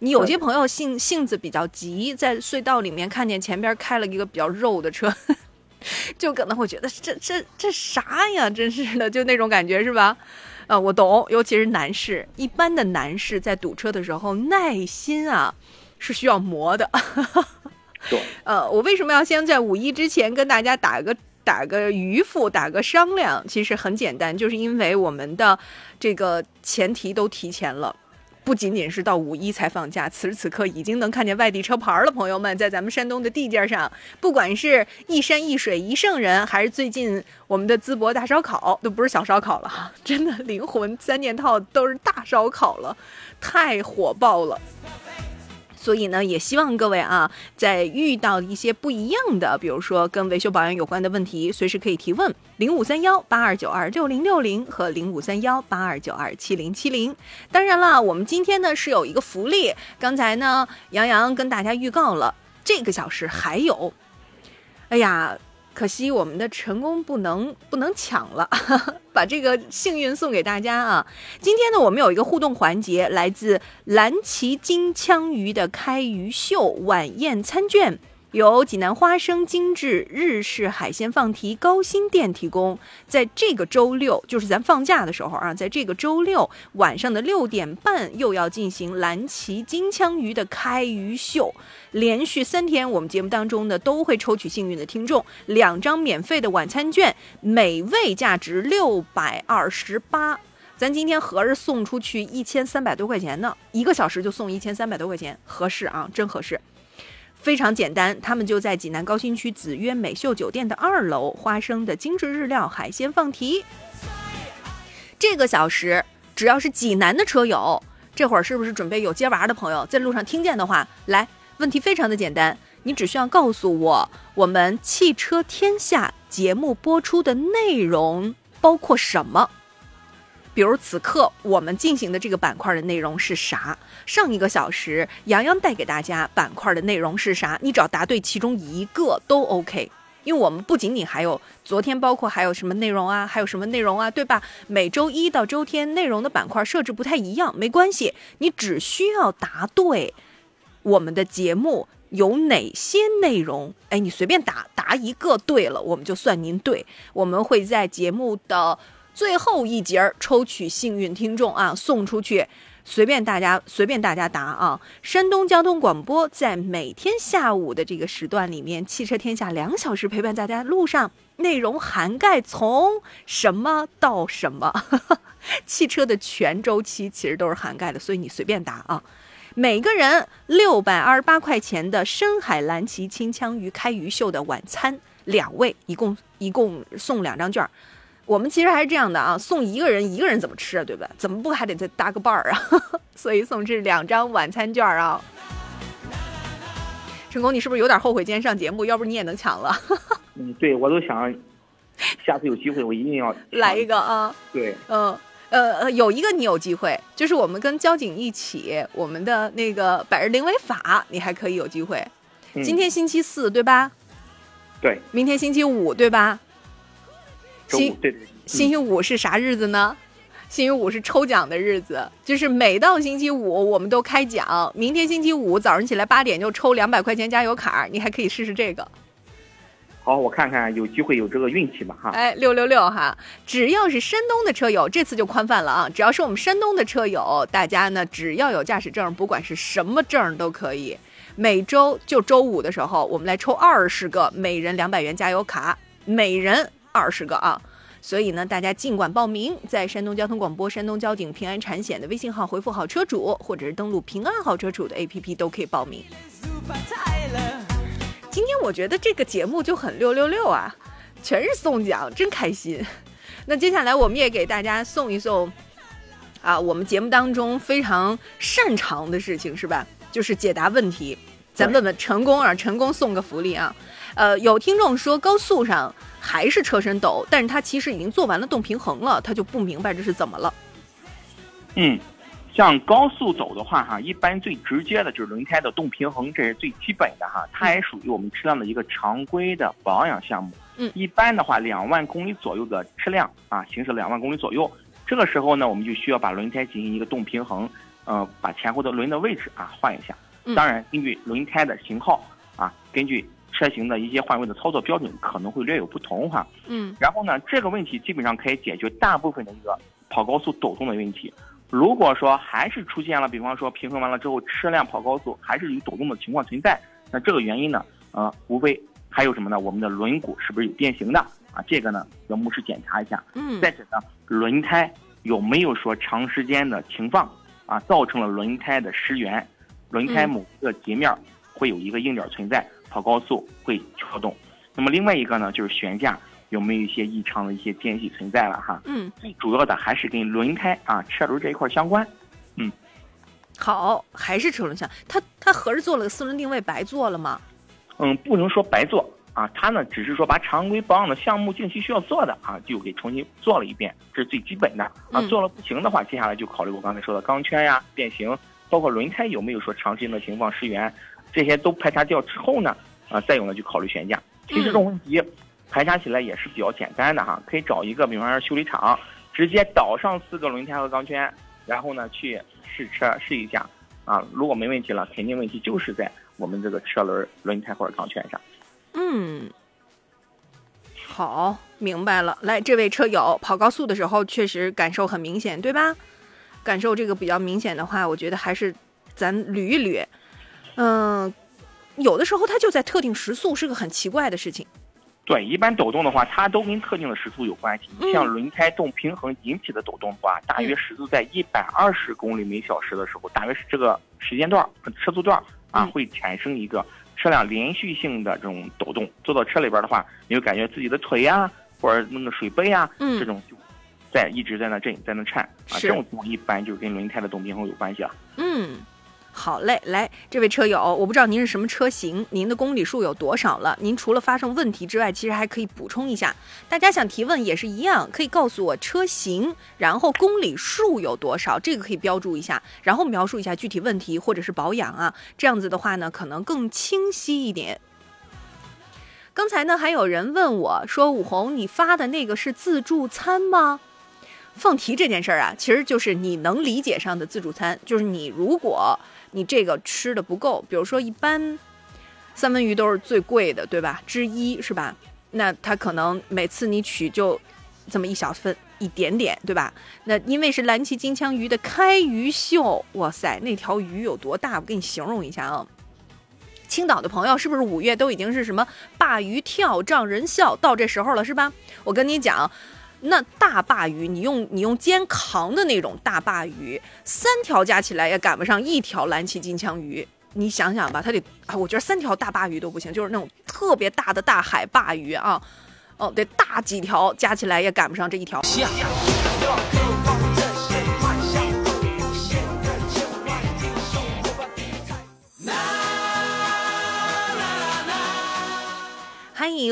你有些朋友性性子比较急，在隧道里面看见前边开了一个比较肉的车，就可能会觉得这这这啥呀？真是的，就那种感觉，是吧？啊，我懂，尤其是男士，一般的男士在堵车的时候，耐心啊是需要磨的。对，呃，我为什么要先在五一之前跟大家打个打个渔夫，打个商量，其实很简单，就是因为我们的这个前提都提前了。不仅仅是到五一才放假，此时此刻已经能看见外地车牌了。朋友们，在咱们山东的地界上，不管是一山一水一圣人，还是最近我们的淄博大烧烤，都不是小烧烤了哈，真的灵魂三件套都是大烧烤了，太火爆了。所以呢，也希望各位啊，在遇到一些不一样的，比如说跟维修保养有关的问题，随时可以提问零五三幺八二九二六零六零和零五三幺八二九二七零七零。当然了，我们今天呢是有一个福利，刚才呢杨洋跟大家预告了，这个小时还有。哎呀。可惜我们的成功不能不能抢了，把这个幸运送给大家啊！今天呢，我们有一个互动环节，来自蓝鳍金枪鱼的开鱼秀晚宴餐券。由济南花生精致日式海鲜放题高新店提供，在这个周六，就是咱放假的时候啊，在这个周六晚上的六点半，又要进行蓝鳍金枪鱼的开鱼秀，连续三天，我们节目当中呢都会抽取幸运的听众，两张免费的晚餐券，每位价值六百二十八，咱今天合着送出去一千三百多块钱呢，一个小时就送一千三百多块钱，合适啊，真合适。非常简单，他们就在济南高新区紫约美秀酒店的二楼，花生的精致日料海鲜放题。这个小时，只要是济南的车友，这会儿是不是准备有接娃的朋友，在路上听见的话，来，问题非常的简单，你只需要告诉我，我们汽车天下节目播出的内容包括什么。比如此刻我们进行的这个板块的内容是啥？上一个小时杨洋带给大家板块的内容是啥？你只要答对其中一个都 OK，因为我们不仅仅还有昨天，包括还有什么内容啊，还有什么内容啊，对吧？每周一到周天内容的板块设置不太一样，没关系，你只需要答对我们的节目有哪些内容，哎，你随便答答一个对了，我们就算您对，我们会在节目的。最后一节儿抽取幸运听众啊，送出去，随便大家随便大家答啊。山东交通广播在每天下午的这个时段里面，汽车天下两小时陪伴大家路上，内容涵盖从什么到什么，汽车的全周期其实都是涵盖的，所以你随便答啊。每个人六百二十八块钱的深海蓝鳍清枪鱼开鱼秀的晚餐，两位一共一共送两张券。我们其实还是这样的啊，送一个人一个人怎么吃啊，对吧？怎么不还得再搭个伴儿啊？所以送这两张晚餐券啊。成功，你是不是有点后悔今天上节目？要不你也能抢了。嗯，对，我都想，下次有机会我一定要来一个啊。对，嗯，呃呃，有一个你有机会，就是我们跟交警一起，我们的那个百日零违法，你还可以有机会。今天星期四对吧？对。明天星期五对吧？星对对，星期五是啥日子呢？星期五是抽奖的日子，就是每到星期五我们都开奖。明天星期五早上起来八点就抽两百块钱加油卡，你还可以试试这个。好，我看看有机会有这个运气吧哈。哎，六六六哈！只要是山东的车友，这次就宽泛了啊！只要是我们山东的车友，大家呢只要有驾驶证，不管是什么证都可以。每周就周五的时候，我们来抽二十个，每人两百元加油卡，每人。二十个啊，所以呢，大家尽管报名，在山东交通广播、山东交警平安产险的微信号回复“好车主”，或者是登录“平安好车主”的 APP 都可以报名。今天我觉得这个节目就很六六六啊，全是送奖，真开心。那接下来我们也给大家送一送啊，我们节目当中非常擅长的事情是吧？就是解答问题。咱问问成功啊，成功送个福利啊。呃，有听众说高速上。还是车身抖，但是他其实已经做完了动平衡了，他就不明白这是怎么了。嗯，像高速走的话，哈，一般最直接的就是轮胎的动平衡，这是最基本的哈，它也属于我们车辆的一个常规的保养项目。嗯，一般的话，两万公里左右的车辆啊，行驶两万公里左右，这个时候呢，我们就需要把轮胎进行一个动平衡，呃，把前后的轮的位置啊换一下。当然，根据轮胎的型号啊，根据。车型的一些换位的操作标准可能会略有不同哈，嗯，然后呢，这个问题基本上可以解决大部分的一个跑高速抖动的问题。如果说还是出现了，比方说平衡完了之后车辆跑高速还是有抖动的情况存在，那这个原因呢，呃，无非还有什么呢？我们的轮毂是不是有变形的？啊，这个呢要目视检查一下。嗯再者呢，轮胎有没有说长时间的停放啊，造成了轮胎的失圆，轮胎嗯某个截面会有一个硬点存在，跑高速会跳动。那么另外一个呢，就是悬架有没有一些异常的一些间隙存在了哈。嗯，最主要的还是跟轮胎啊车轮这一块相关。嗯好，还是车轮相，它它合着做了个四轮定位，白做了吗？嗯，不能说白做啊，它呢只是说把常规保养的项目近期需要做的啊，就给重新做了一遍，这是最基本的啊嗯。做了不行的话，接下来就考虑我刚才说的钢圈呀、变形，包括轮胎有没有说长时间的停放失圆，这些都排查掉之后呢，啊，再有呢就考虑悬架。其实这种问题排查起来也是比较简单的哈，可以找一个比方说修理厂，直接倒上四个轮胎和钢圈，然后呢去试车试一下啊，如果没问题了，肯定问题就是在我们这个车轮、轮胎或者钢圈上。嗯，好，明白了。来，这位车友跑高速的时候确实感受很明显，对吧？感受这个比较明显的话，我觉得还是咱捋一捋。嗯，有的时候它就在特定时速，是个很奇怪的事情。对，一般抖动的话，它都跟特定的时速有关系。嗯像轮胎动平衡引起的抖动的话，大约时速在一百二十公里每小时的时候，大约是这个时间段车速段儿啊，嗯会产生一个车辆连续性的这种抖动。坐到车里边的话，你会感觉自己的腿呀、或者那个水杯啊，嗯这种就在一直在那震，在那颤啊。这种情况一般就是跟轮胎的动平衡有关系了。嗯，好嘞，来，这位车友，我不知道您是什么车型，您的公里数有多少了？您除了发生问题之外，其实还可以补充一下。大家想提问也是一样，可以告诉我车型，然后公里数有多少，这个可以标注一下，然后描述一下具体问题或者是保养啊，这样子的话呢，可能更清晰一点。刚才呢，还有人问我说：“武红，你发的那个是自助餐吗？”放题这件事儿啊，其实就是你能理解上的自助餐，就是你如果你这个吃的不够，比如说一般三文鱼都是最贵的，对吧？之一是吧？那它可能每次你取就这么一小份，一点点，对吧？那因为是蓝鳍金枪鱼的开鱼秀，哇塞，那条鱼有多大？我给你形容一下啊。青岛的朋友是不是五月都已经是什么鲅鱼跳丈人笑到这时候了是吧？我跟你讲，那大鲅鱼，你用你用肩扛的那种大鲅鱼，三条加起来也赶不上一条蓝鳍金枪鱼。你想想吧，它得啊，我觉得三条大鲅鱼都不行，就是那种特别大的大海鲅鱼啊，哦，得大几条加起来也赶不上这一条。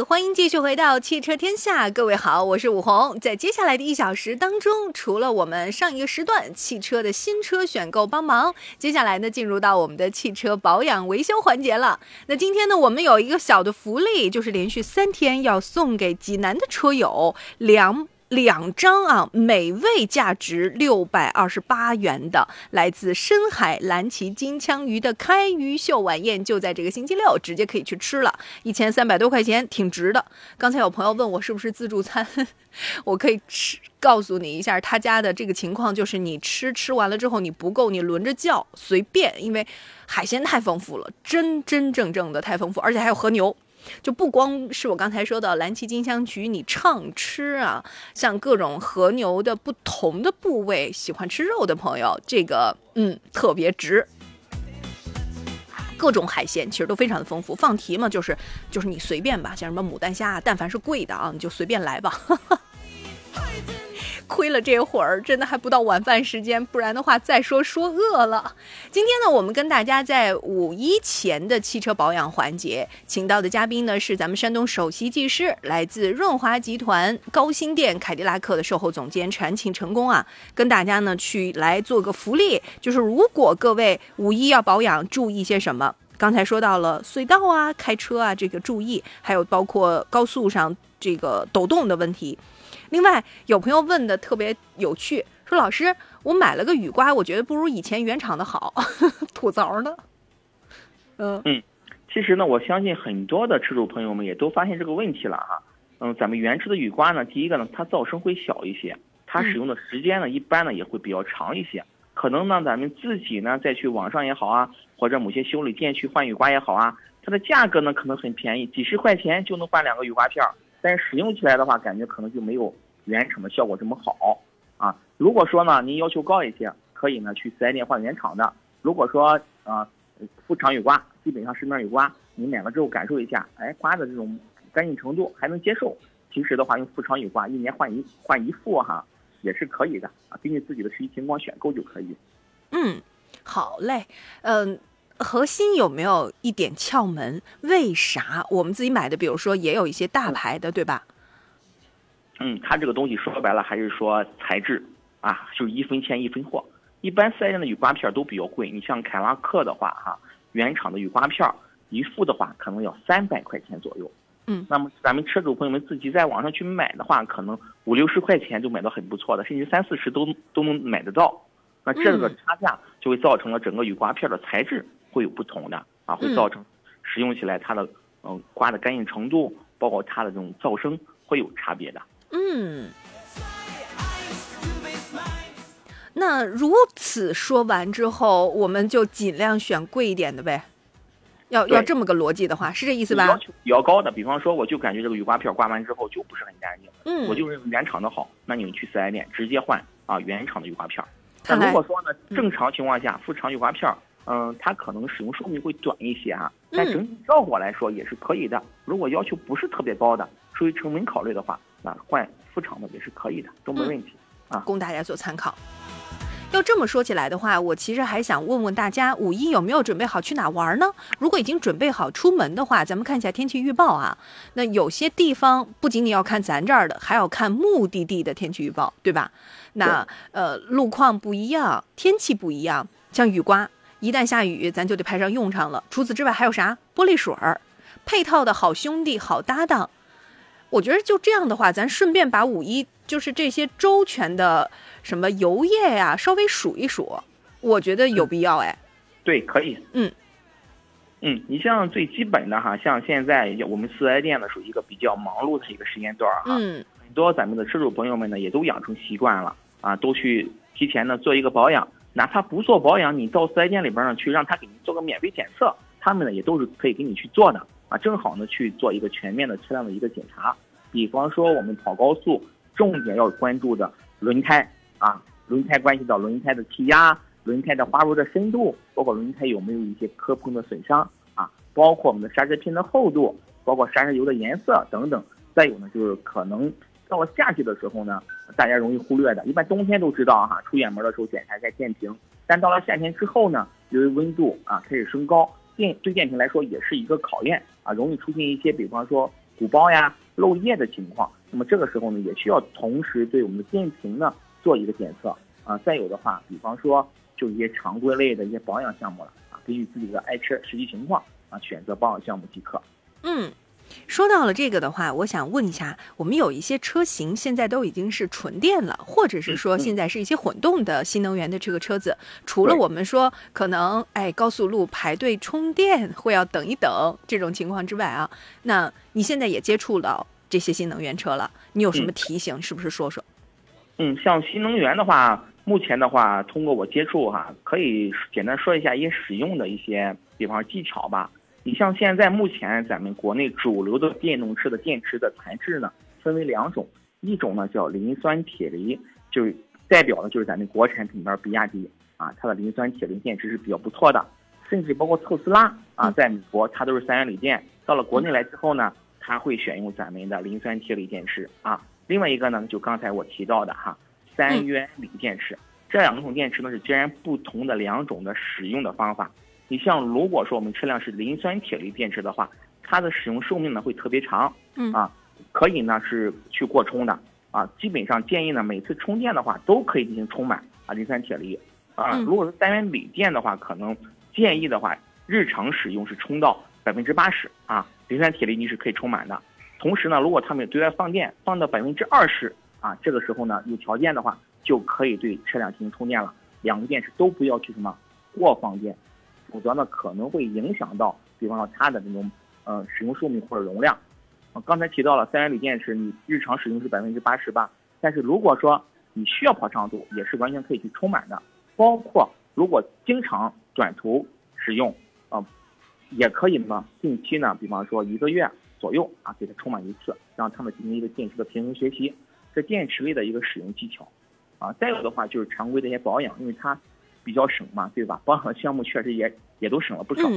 欢迎继续回到汽车天下，各位好，我是武红。在接下来的一小时当中，除了我们上一个时段汽车的新车选购帮忙，接下来呢进入到我们的汽车保养维修环节了。那今天呢，我们有一个小的福利，就是连续三天要送给济南的车友两。两张啊，每位价值六百二十八元的来自深海蓝鳍金枪鱼的开鱼秀晚宴，就在这个星期六，直接可以去吃了，一千三百多块钱，挺值的。刚才有朋友问我是不是自助餐，我可以吃，告诉你一下，他家的这个情况就是你吃吃完了之后你不够，你轮着叫，随便，因为海鲜太丰富了，真真正正的太丰富，而且还有和牛。就不光是我刚才说的蓝鳍金枪鱼，你畅吃啊，像各种和牛的不同的部位，喜欢吃肉的朋友，这个嗯特别值。各种海鲜其实都非常的丰富，放题嘛，就是就是你随便吧，像什么牡丹虾，但凡是贵的啊，你就随便来吧。亏了这会儿，真的还不到晚饭时间，不然的话再说说饿了。今天呢，我们跟大家在五一前的汽车保养环节，请到的嘉宾呢是咱们山东首席技师，来自润华集团高新店凯迪拉克的售后总监陈庆成功啊，跟大家呢去来做个福利，就是如果各位五一要保养，注意些什么？刚才说到了隧道啊、开车啊这个注意，还有包括高速上这个抖动的问题。另外，有朋友问的特别有趣，说老师，我买了个雨刮，我觉得不如以前原厂的好，吐槽呢。嗯嗯其实呢，我相信很多的车主朋友们也都发现这个问题了哈。嗯，咱们原车的雨刮呢，第一个呢，它噪声会小一些，它使用的时间呢，一般呢也会比较长一些。可能呢，咱们自己呢再去网上也好啊，或者某些修理店去换雨刮也好啊，它的价格呢可能很便宜，几十块钱就能换两个雨刮片儿。但是使用起来的话，感觉可能就没有原厂的效果这么好啊。如果说呢，您要求高一些，可以呢去四 S 店换原厂的。如果说啊，副厂有刮，基本上市面有刮，你买了之后感受一下，哎，刮的这种干净程度还能接受。其实的话，用副厂有刮，一年换一换一副哈，也是可以的啊，根据自己的实际情况选购就可以。嗯，好嘞，嗯。核心有没有一点窍门？为啥我们自己买的，比如说也有一些大牌的，对吧？嗯，它这个东西说白了还是说材质啊，就是一分钱一分货。一般四 S 店的雨刮片都比较贵，你像凯拉克的话，哈，原厂的雨刮片一副的话可能要三百块钱左右。嗯，那么咱们车主朋友们自己在网上去买的话，可能五六十块钱就买到很不错的，甚至三四十都都能买得到。那这个差价就会造成了整个雨刮片的材质。会有不同的啊，会造成使用起来它的嗯刮的干净程度，包括它的这种噪声会有差别的。嗯，那如此说完之后，我们就尽量选贵一点的呗。要要这么个逻辑的话，是这意思吧？要求比较高的，比方说，我就感觉这个雨刮片刮完之后就不是很干净，嗯，我就认为原厂的好，那你们去四 S 店直接换啊原厂的雨刮片。但如果说呢，正常情况下副厂雨刮片。嗯，它可能使用寿命会短一些啊，但整体效果来说也是可以的。如果要求不是特别高的，出于成本考虑的话，那换副厂的也是可以的，都没问题啊。供大家做参考。要这么说起来的话，我其实还想问问大家，五一有没有准备好去哪玩呢？如果已经准备好出门的话，咱们看一下天气预报啊。那有些地方不仅仅要看咱这儿的，还要看目的地的天气预报，对吧？那呃，路况不一样，天气不一样，像雨刮。一旦下雨，咱就得派上用场了。除此之外，还有啥？玻璃水儿，配套的好兄弟、好搭档。我觉得就这样的话，咱顺便把五一就是这些周全的什么油液呀，稍微数一数，我觉得有必要哎。对，可以。嗯嗯，你像最基本的哈，像现在我们四 S 店呢，属于一个比较忙碌的一个时间段哈。嗯。很多咱们的车主朋友们呢，也都养成习惯了啊，都去提前呢做一个保养。哪怕不做保养，你到四 S 店里边呢去让他给你做个免费检测，他们呢也都是可以给你去做的啊。正好呢去做一个全面的车辆的一个检查，比方说我们跑高速，重点要关注的轮胎啊，轮胎关系到轮胎的气压、轮胎的滑入的深度，包括轮胎有没有一些磕碰的损伤啊，包括我们的刹车片的厚度，包括刹车油的颜色等等。再有呢就是可能。到了夏季的时候呢，大家容易忽略的，一般冬天都知道哈，出远门的时候检查一下电瓶。但到了夏天之后呢，由于温度啊开始升高，电对电瓶来说也是一个考验啊，容易出现一些比方说鼓包呀、漏液的情况。那么这个时候呢，也需要同时对我们的电瓶呢做一个检测啊。再有的话，比方说就一些常规类的一些保养项目了啊，根据自己的爱车实际情况啊选择保养项目即可。嗯。说到了这个的话，我想问一下，我们有一些车型现在都已经是纯电了，或者是说现在是一些混动的新能源的这个车子，除了我们说可能哎高速路排队充电会要等一等这种情况之外啊，那你现在也接触到这些新能源车了，你有什么提醒？是不是说说？嗯，像新能源的话，目前的话，通过我接触哈，可以简单说一下一些使用的一些，比方技巧吧。你像现在目前咱们国内主流的电动车的电池的材质呢，分为两种，一种呢叫磷酸铁锂，就代表的就是咱们国产品牌比亚迪啊，它的磷酸铁锂电池是比较不错的，甚至包括特斯拉啊，在美国它都是三元锂电，到了国内来之后呢，它会选用咱们的磷酸铁锂电池啊。另外一个呢，就刚才我提到的哈，三元锂电池，这两种电池呢是截然不同的两种的使用的方法。你像如果说我们车辆是磷酸铁锂电池的话，它的使用寿命呢会特别长，嗯啊，可以呢是去过充的啊，基本上建议呢每次充电的话都可以进行充满啊磷酸铁锂啊，如果是单元锂电的话，可能建议的话日常使用是充到百分之八十啊，磷酸铁锂你是可以充满的。同时呢，如果他们对外放电放到百分之二十啊，这个时候呢有条件的话就可以对车辆进行充电了。两个电池都不要去什么过放电。否则呢，可能会影响到，比方说它的这种，呃，使用寿命或者容量。啊，刚才提到了三元锂电池，你日常使用是百分之八十八，但是如果说你需要跑长途，也是完全可以去充满的。包括如果经常短途使用，啊，也可以呢，定期呢，比方说一个月左。右啊，给它充满一次，让它们进行一个电池的平衡学习，这电池类的一个使用技巧。啊，再有的话就是常规的一些保养，因为它比较省嘛，对吧？保养的项目确实也也都省了不少。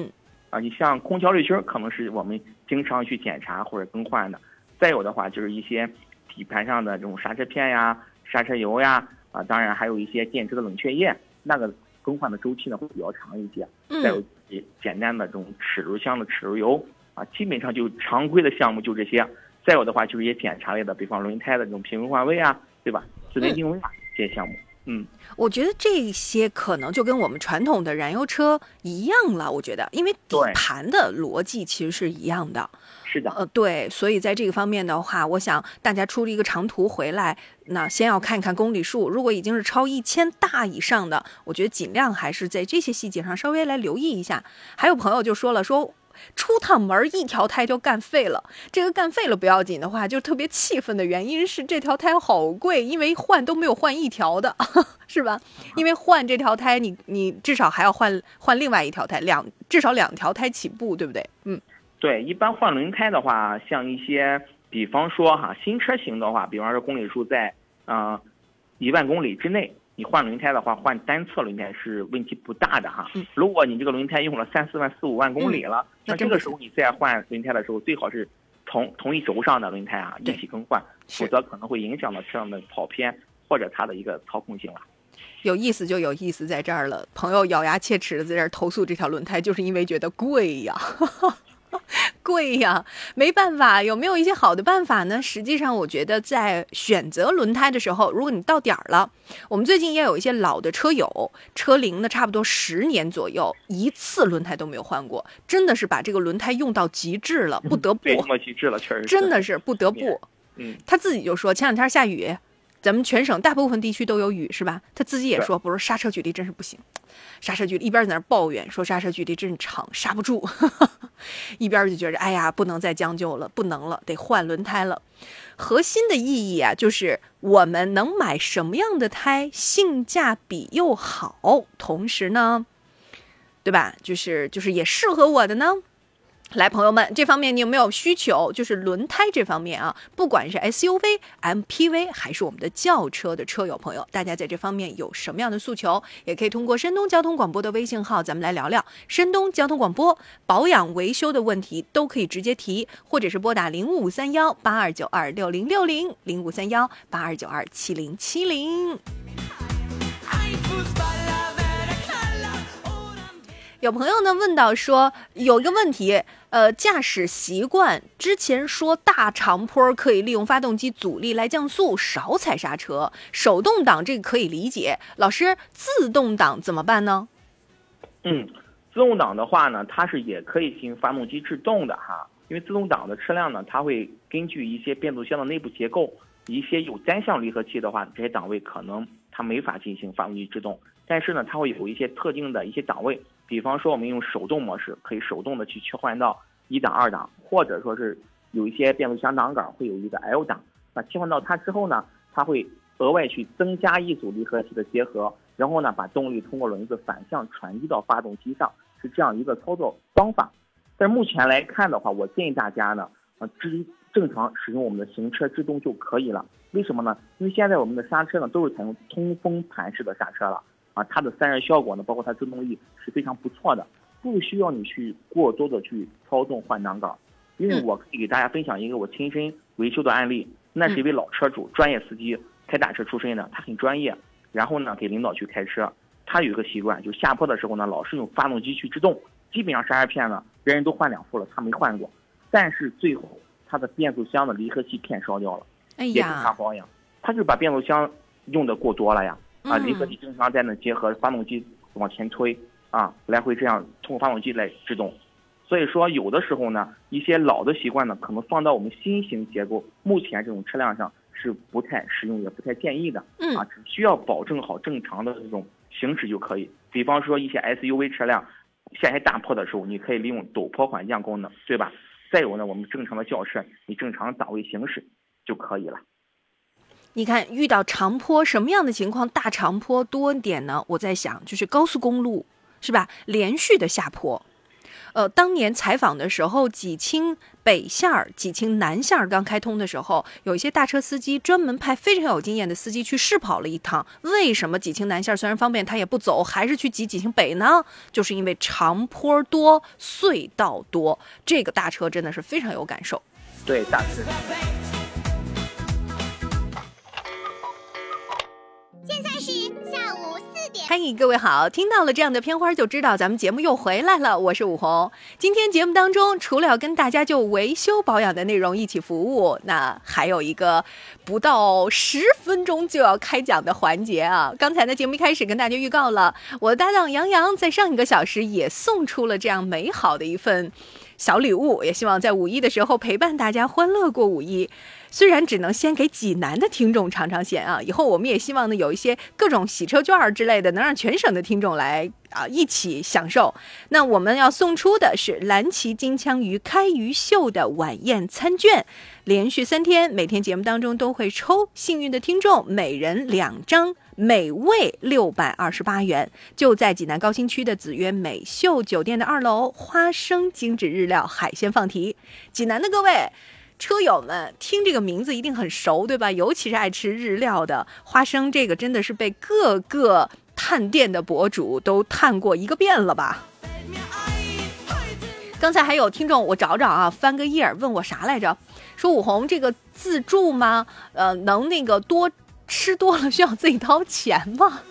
啊，你像空调滤芯可能是我们经常去检查或者更换的。再有的话就是一些底盘上的这种刹车片呀、刹车油呀，啊，当然还有一些电池的冷却液，那个更换的周期呢会比较长一些。再有简单的这种齿轮箱的齿轮油啊，基本上就常规的项目就这些。再有的话就是一些检查类的，比方轮胎的这种平衡换位啊，对吧？自动定位啊。这些项目，嗯，我觉得这些可能就跟我们传统的燃油车一样了。我觉得，因为底盘的逻辑其实是一样的。是的，呃，对，所以在这个方面的话，我想大家出了一个长途回来，那先要看一看公里数。如果已经是超一千大以上的，我觉得尽量还是在这些细节上稍微来留意一下。还有朋友就说了，说。出趟门一条胎就干废了，这个干废了不要紧的话，就特别气愤的原因是这条胎好贵，因为换都没有换一条的，是吧？因为换这条胎，你你至少还要换换另外一条胎，两至少两条胎起步，对不对？嗯，对，一般换轮胎的话，像一些，比方说哈，新车型的话，比方说公里数在啊一万公里之内。你换轮胎的话，换单侧轮胎是问题不大的哈。如果你这个轮胎用了三四万、四五万公里了，那这个时候你再换轮胎的时候，最好是同同一轴上的轮胎啊一起更换，否则可能会影响到车辆的跑偏或者它的一个操控性了。有意思就有意思在这儿了，朋友咬牙切齿的在这儿投诉这条轮胎，就是因为觉得贵呀。贵呀，没办法，有没有一些好的办法呢？实际上，我觉得在选择轮胎的时候，如果你到点儿了，我们最近也有一些老的车友，车龄呢差不多十年左右，一次轮胎都没有换过，真的是把这个轮胎用到极致了，不得不，极致了，确实，真的是不得不。嗯，他自己就说，前两天下雨。咱们全省大部分地区都有雨，是吧？他自己也说，不是刹车距离真是不行，刹车距离一边在那抱怨说刹车距离真长，刹不住，一边就觉着哎呀，不能再将就了，不能了，得换轮胎了。核心的意义啊，就是我们能买什么样的胎，性价比又好，同时呢，对吧？就是就是也适合我的呢。来，朋友们，这方面你有没有需求？就是轮胎这方面啊，不管是 SUV、MPV 还是我们的轿车的车友朋友，大家在这方面有什么样的诉求，也可以通过山东交通广播的微信号，咱们来聊聊。山东交通广播保养维修的问题都可以直接提，或者是拨打零五三幺八二九二六零六零零五三幺八二九二七零七零。有朋友呢问到说，有一个问题，呃，驾驶习惯之前说大长坡可以利用发动机阻力来降速，少踩刹车，手动挡这个可以理解。老师，自动挡怎么办呢？嗯，自动挡的话呢，它是也可以进行发动机制动的哈，因为自动挡的车辆呢，它会根据一些变速箱的内部结构，一些有单向离合器的话，这些档位可能它没法进行发动机制动，但是呢，它会有一些特定的一些档位。比方说，我们用手动模式，可以手动的去切换到一档、二档，或者说是有一些变速箱档杆会有一个 L 档，那切换到它之后呢，它会额外去增加一组离合器的结合，然后呢，把动力通过轮子反向传递到发动机上，是这样一个操作方法。但目前来看的话，我建议大家呢，啊，正正常使用我们的行车制动就可以了。为什么呢？因为现在我们的刹车呢，都是采用通风盘式的刹车了。啊，它的散热效果呢，包括它制动力是非常不错的，不需要你去过多的去操纵换挡杆，因为我可以给大家分享一个我亲身维修的案例，那是一位老车主，专业司机，开大车出身的，他很专业，然后呢给领导去开车，他有一个习惯，就下坡的时候呢，老是用发动机去制动，基本上刹车片呢，人人都换两副了，他没换过，但是最后他的变速箱的离合器片烧掉了，哎呀，他保养，他就把变速箱用的过多了呀。啊，离合器正常在那结合发动机往前推啊，来回这样通过发动机来制动。所以说，有的时候呢，一些老的习惯呢，可能放到我们新型结构目前这种车辆上是不太实用，也不太建议的。嗯啊，只需要保证好正常的这种行驶就可以。比方说一些 SUV 车辆下些大坡的时候，你可以利用陡坡缓降功能，对吧？再有呢，我们正常的轿车，你正常档位行驶就可以了。你看，遇到长坡什么样的情况？大长坡多点呢？我在想，就是高速公路，是吧？连续的下坡，呃，当年采访的时候，济青北线儿、济青南线儿刚开通的时候，有一些大车司机专门派非常有经验的司机去试跑了一趟。为什么济青南线虽然方便，他也不走，还是去挤济青北呢？就是因为长坡多、隧道多，这个大车真的是非常有感受。对，大车。现在是下午四点。嗨，各位好！听到了这样的片花，就知道咱们节目又回来了。我是武红。今天节目当中，除了跟大家就维修保养的内容一起服务，那还有一个不到十分钟就要开讲的环节啊！刚才呢，节目一开始跟大家预告了，我的搭档杨洋在上一个小时也送出了这样美好的一份小礼物，也希望在五一的时候陪伴大家欢乐过五一。虽然只能先给济南的听众尝尝鲜啊，以后我们也希望呢有一些各种洗车券儿之类的，能让全省的听众来啊一起享受。那我们要送出的是蓝旗金枪鱼开鱼秀的晚宴餐券，连续三天，每天节目当中都会抽幸运的听众，每人两张，每位六百二十八元，就在济南高新区的紫悦美秀酒店的二楼，花生精致日料海鲜放题。济南的各位。车友们听这个名字一定很熟，对吧？尤其是爱吃日料的花生，这个真的是被各个探店的博主都探过一个遍了吧？刚才还有听众，我找找啊，翻个页问我啥来着？说武红这个自助吗？呃，能那个多吃多了需要自己掏钱吗？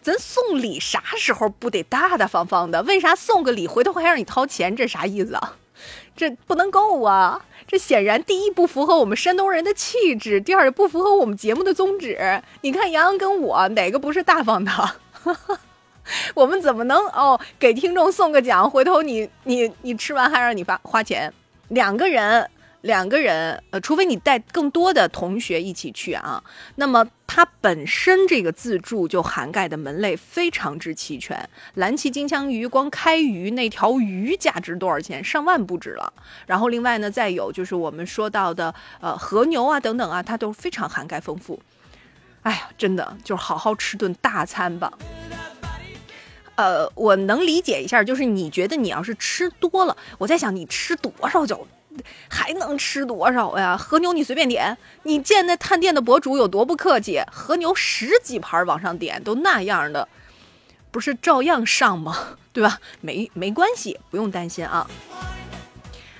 咱送礼啥时候不得大大方方的？为啥送个礼回头还让你掏钱？这啥意思啊？这不能够啊！这显然第一不符合我们山东人的气质，第二也不符合我们节目的宗旨。你看杨洋跟我哪个不是大方的？我们怎么能哦给听众送个奖，回头你你你吃完还让你发花钱？两个人。两个人，呃，除非你带更多的同学一起去啊，那么它本身这个自助就涵盖的门类非常之齐全。蓝鳍金枪鱼光开鱼那条鱼价值多少钱？上万不止了。然后另外呢，再有就是我们说到的呃和牛啊等等啊，它都非常涵盖丰富。哎呀，真的就是好好吃顿大餐吧。呃，我能理解一下，就是你觉得你要是吃多了，我在想你吃多少就。还能吃多少呀？和牛你随便点，你见那探店的博主有多不客气？和牛十几盘往上点，都那样的，不是照样上吗？对吧？没没关系，不用担心啊。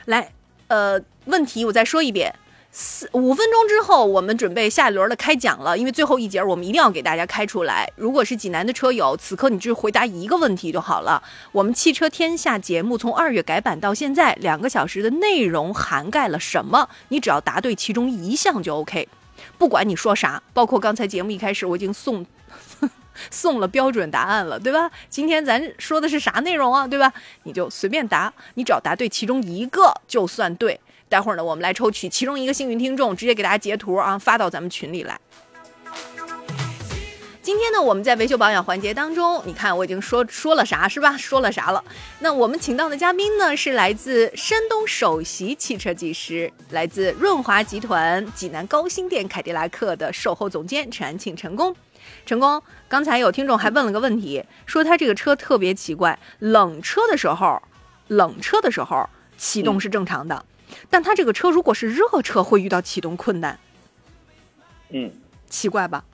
来，呃，问题我再说一遍。四五分钟之后，我们准备下一轮的开讲了。因为最后一节我们一定要给大家开出来。如果是济南的车友，此刻你只回答一个问题就好了。我们汽车天下节目从二月改版到现在，两个小时的内容涵盖了什么？你只要答对其中一项就 OK。不管你说啥，包括刚才节目一开始我已经送 送了标准答案了，对吧？今天咱说的是啥内容啊？对吧？你就随便答，你只要答对其中一个就算对。待会儿呢，我们来抽取其中一个幸运听众，直接给大家截图啊，发到咱们群里来。今天呢，我们在维修保养环节当中，你看我已经说说了啥是吧？说了啥了？那我们请到的嘉宾呢，是来自山东首席汽车技师，来自润华集团济南高新店凯迪拉克的售后总监陈安庆陈工。成功，刚才有听众还问了个问题，说他这个车特别奇怪，冷车的时候，冷车的时候启动是正常的。但它这个车如果是热车，会遇到启动困难。嗯，奇怪吧？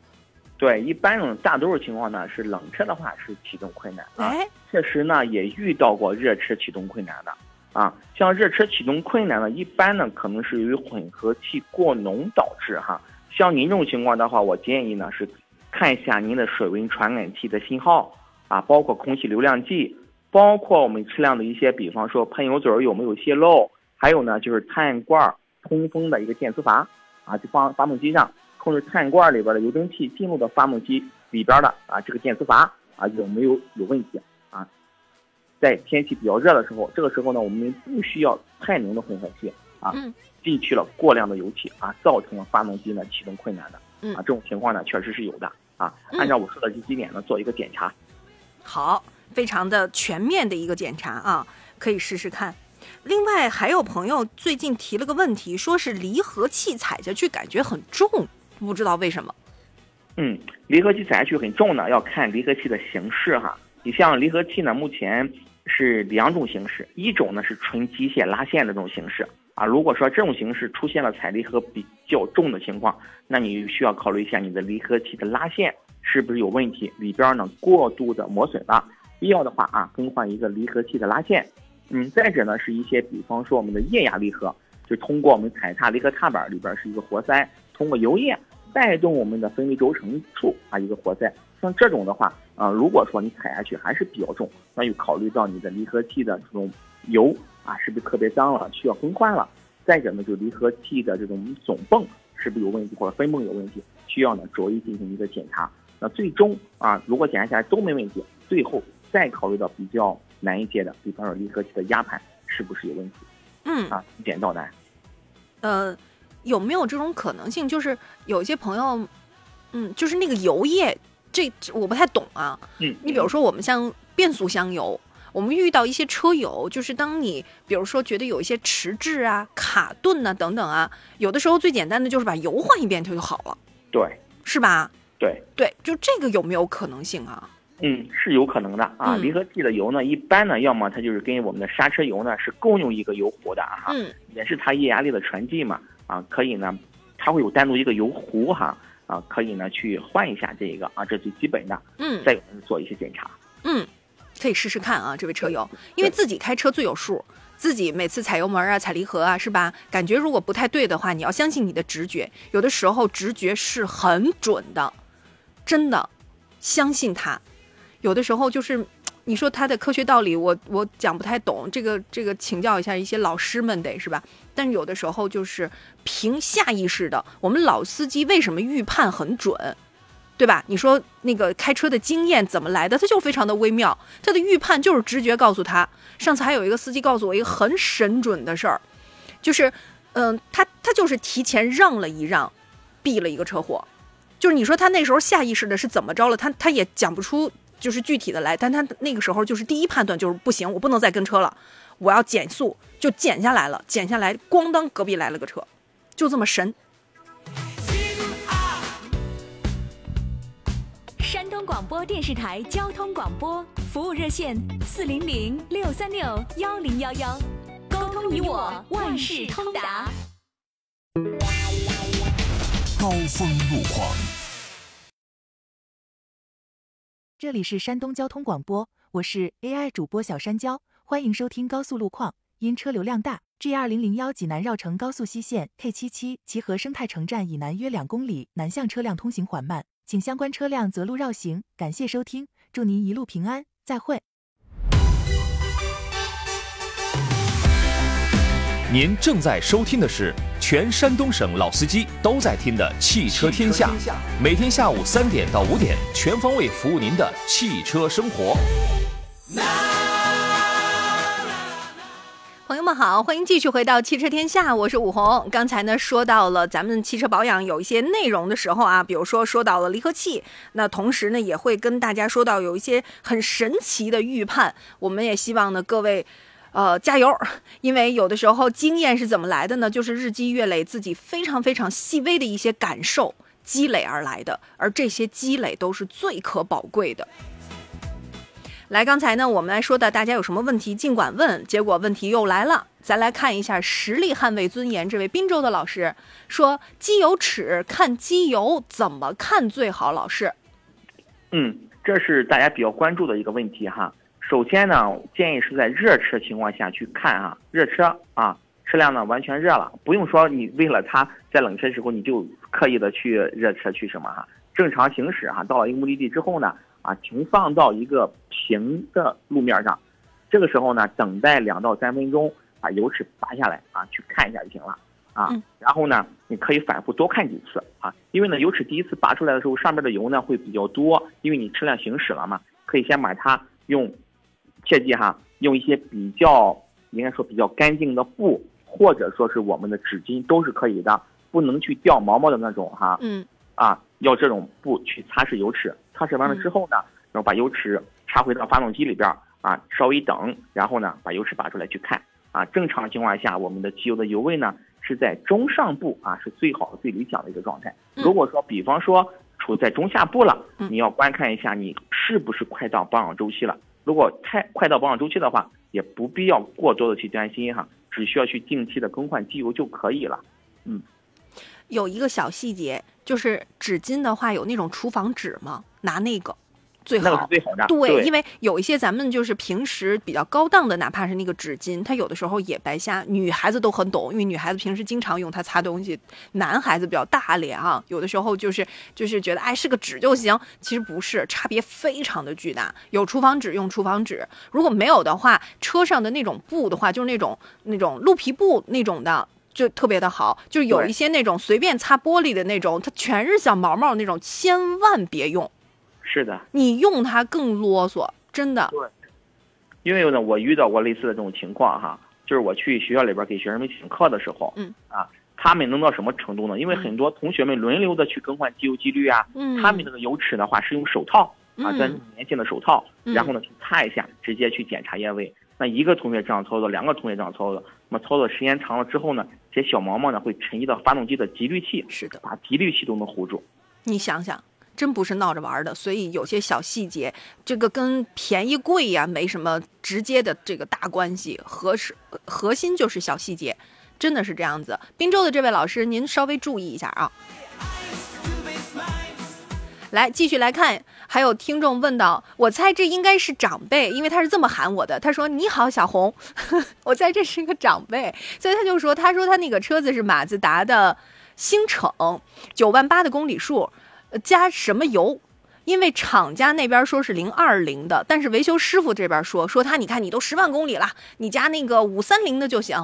对，一般呢，大多数情况呢是冷车的话是启动困难。哎，确实呢也遇到过热车启动困难的啊。像热车启动困难呢，一般呢可能是由于混合气过浓导致哈。像您这种情况的话，我建议呢是看一下您的水温传感器的信号啊，包括空气流量计，包括我们车辆的一些，比方说喷油嘴有没有泄漏。还有呢，就是碳罐通风的一个电磁阀啊，就放发动机上控制碳罐里边的油蒸气进入到发动机里边的啊，这个电磁阀啊有没有有问题啊？在天气比较热的时候，这个时候呢，我们不需要太浓的混合气啊，进去了过量的油气啊，造成了发动机呢启动困难的啊，这种情况呢确实是有的啊。按照我说的这几点呢，做一个检查。好，非常的全面的一个检查啊，可以试试看。另外还有朋友最近提了个问题，说是离合器踩下去感觉很重，不知道为什么。嗯，离合器踩下去很重呢，要看离合器的形式哈。你像离合器呢，目前是两种形式，一种呢是纯机械拉线的这种形式啊。如果说这种形式出现了踩离合比较重的情况，那你需要考虑一下你的离合器的拉线是不是有问题，里边呢过度的磨损了，必要的话啊更换一个离合器的拉线。嗯，再者呢是一些比方说我们的液压离合，就通过我们踩踏离合踏板里边是一个活塞，通过油液带动我们的分离轴承处啊一个活塞。像这种的话，啊，如果说你踩下去还是比较重，那就考虑到你的离合器的这种油啊，是不是特别脏了，需要更换了？再者呢，就离合器的这种总泵是不是有问题，或者分泵有问题，需要呢逐一进行一个检查。那最终啊，如果检查下来都没问题，最后再考虑到比较难一些的，比方说离合器的压盘是不是有问题？嗯啊，一点到难。呃，有没有这种可能性？就是有一些朋友，嗯，就是那个油液。这我不太懂啊。嗯，你比如说我们像变速箱油，我们遇到一些车友，就是当你比如说觉得有一些迟滞啊、卡顿呐等等啊，有的时候最简单的就是把油换一遍它就好了。对，是吧？对对，就这个有没有可能性啊？嗯，是有可能的啊。离合器的油呢，一般呢，要么它就是跟我们的刹车油呢是共用一个油壶的哈，嗯，也是它液压力的传递嘛啊，可以呢，它会有单独一个油壶哈。啊，可以呢去换一下这一个啊，这最基本的。嗯，再有做一些检查。嗯，可以试试看啊，这位车友，因为自己开车最有数，自己每次踩油门啊、踩离合啊，是吧？感觉如果不太对的话，你要相信你的直觉，有的时候直觉是很准的，真的，相信它。有的时候就是。你说他的科学道理，我我讲不太懂，这个这个请教一下一些老师们得是吧？但有的时候就是凭下意识的，我们老司机为什么预判很准，对吧？你说那个开车的经验怎么来的？他就非常的微妙，他的预判就是直觉告诉他。上次还有一个司机告诉我一个很神准的事儿，就是，嗯，他他就是提前让了一让，避了一个车祸，就是你说他那时候下意识的是怎么着了？他他也讲不出。就是具体的来，但他那个时候就是第一判断就是不行，我不能再跟车了，我要减速，就减下来了，减下来，咣当，隔壁来了个车，就这么神。山东广播电视台交通广播服务热线：四零零六三六幺零幺幺，沟通你我，万事通达。高峰路况。这里是山东交通广播，我是 AI 主播小山椒，欢迎收听高速路况。因车流量大，G 二零零幺济南绕城高速西线 K 七七齐河生态城站以南约两公里，南向车辆通行缓慢，请相关车辆择路绕行。感谢收听，祝您一路平安，再会。您正在收听的是全山东省老司机都在听的《汽车天下》，每天下午三点到五点，全方位服务您的汽车生活。朋友们好，欢迎继续回到《汽车天下》，我是武红。刚才呢说到了咱们汽车保养有一些内容的时候啊，比如说说到了离合器，那同时呢也会跟大家说到有一些很神奇的预判，我们也希望呢各位。呃，加油！因为有的时候经验是怎么来的呢？就是日积月累，自己非常非常细微的一些感受积累而来的，而这些积累都是最可宝贵的。来，刚才呢，我们来说的，大家有什么问题尽管问。结果问题又来了，咱来看一下实力捍卫尊严。这位滨州的老师说：“机油尺看机油怎么看最好？”老师，嗯，这是大家比较关注的一个问题哈。首先呢，建议是在热车情况下去看啊，热车啊，车辆呢完全热了，不用说你为了它在冷车时候你就刻意的去热车去什么哈，正常行驶哈，到了一个目的地之后呢，啊，停放到一个平的路面上，这个时候呢，等待两到三分钟，把油尺拔下来啊，去看一下就行了啊，然后呢，你可以反复多看几次啊，因为呢，油尺第一次拔出来的时候，上面的油呢会比较多，因为你车辆行驶了嘛，可以先把它用。切记哈，用一些比较应该说比较干净的布，或者说是我们的纸巾都是可以的，不能去掉毛毛的那种哈。嗯。啊，要这种布去擦拭油尺，擦拭完了之后呢，然后把油尺插回到发动机里边啊，稍微等，然后呢把油尺拔出来去看啊。正常情况下，我们的机油的油位呢是在中上部啊，是最好最理想的一个状态。如果说比方说处在中下部了，你要观看一下你是不是快到保养周期了。如果太快到保养周期的话，也不必要过多的去担心哈，只需要去定期的更换机油就可以了。嗯有一个小细节，就是纸巾的话，有那种厨房纸吗？拿那个最那个是好。最好的。对，因为有一些咱们就是平时比较高档的，哪怕是那个纸巾，它有的时候也白瞎。女孩子都很懂，因为女孩子平时经常用它擦东西。男孩子比较大咧啊，有的时候就是就是觉得哎是个纸就行，其实不是，差别非常的巨大。有厨房纸用厨房纸，如果没有的话，车上的那种布的话，就是那种那种鹿皮布那种的。就特别的好，就是有一些那种随便擦玻璃的那种，它全是小毛毛那种，千万别用。是的，你用它更啰嗦，真的。对因为呢，我遇到过类似的这种情况哈，就是我去学校里边给学生们请课的时候，嗯啊，他们能到什么程度呢？因为嗯很多同学们轮流的去更换机油机滤啊，嗯，他们那个油尺的话是用手套啊，嗯在粘性的手套，嗯然后呢去擦一下，直接去检查液位。那一个同学这样操作，两个同学这样操作，那么操作时间长了之后呢，这些小毛毛呢会沉积到发动机的集滤器，是的，把集滤器都能糊住。你想想，真不是闹着玩的。所以有些小细节，这个跟便宜贵呀没什么直接的这个大关系，核是核心就是小细节，真的是这样子。滨州的这位老师，您稍微注意一下啊。来，继续来看，还有听众问到，我猜这应该是长辈，因为他是这么喊我的。他说：“你好，小红。”我猜这是一个长辈，所以他就说：“他说他那个车子是马自达的星骋，九万八的公里数，加什么油？因为厂家那边说是零二零的，但是维修师傅这边说说他，你看你都十万公里了，你加那个五三零的就行。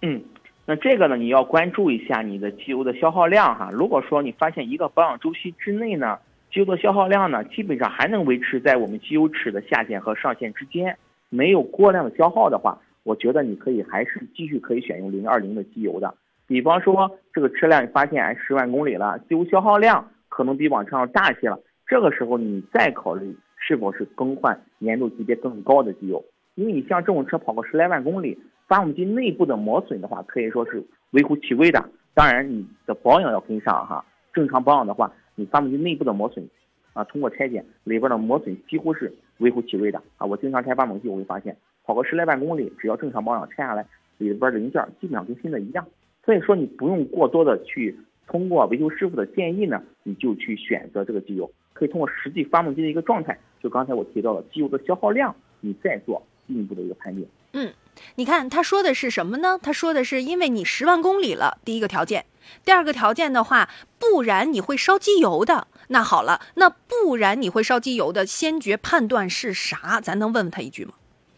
嗯，那这个呢，你要关注一下你的机油的消耗量哈。如果说你发现一个保养周期之内呢，机油的消耗量呢，基本上还能维持在我们机油尺的下限和上限之间，没有过量的消耗的话，我觉得你可以还是继续可以选用零二零的机油的。比方说这个车辆你发现哎十万公里了，机油消耗量可能比往常要大一些了，这个时候你再考虑是否是更换粘度级别更高的机油，因为你像这种车跑个十来万公里。发动机内部的磨损的话，可以说是微乎其微的。当然，你的保养要跟上哈。正常保养的话，你发动机内部的磨损，啊，通过拆检里边的磨损几乎是微乎其微的啊。我经常拆发动机，我会发现跑个十来万公里，只要正常保养拆下来，里边零件基本上跟新的一样。所以说，你不用过多的去通过维修师傅的建议呢，你就去选择这个机油，可以通过实际发动机的一个状态，就刚才我提到的机油的消耗量，你再做进一步的一个判定。嗯你看他说的是什么呢？他说的是因为你十万公里了，第一个条件，第二个条件的话，不然你会烧机油的。那好了，那不然你会烧机油的先决判断是啥？咱能问问他一句吗？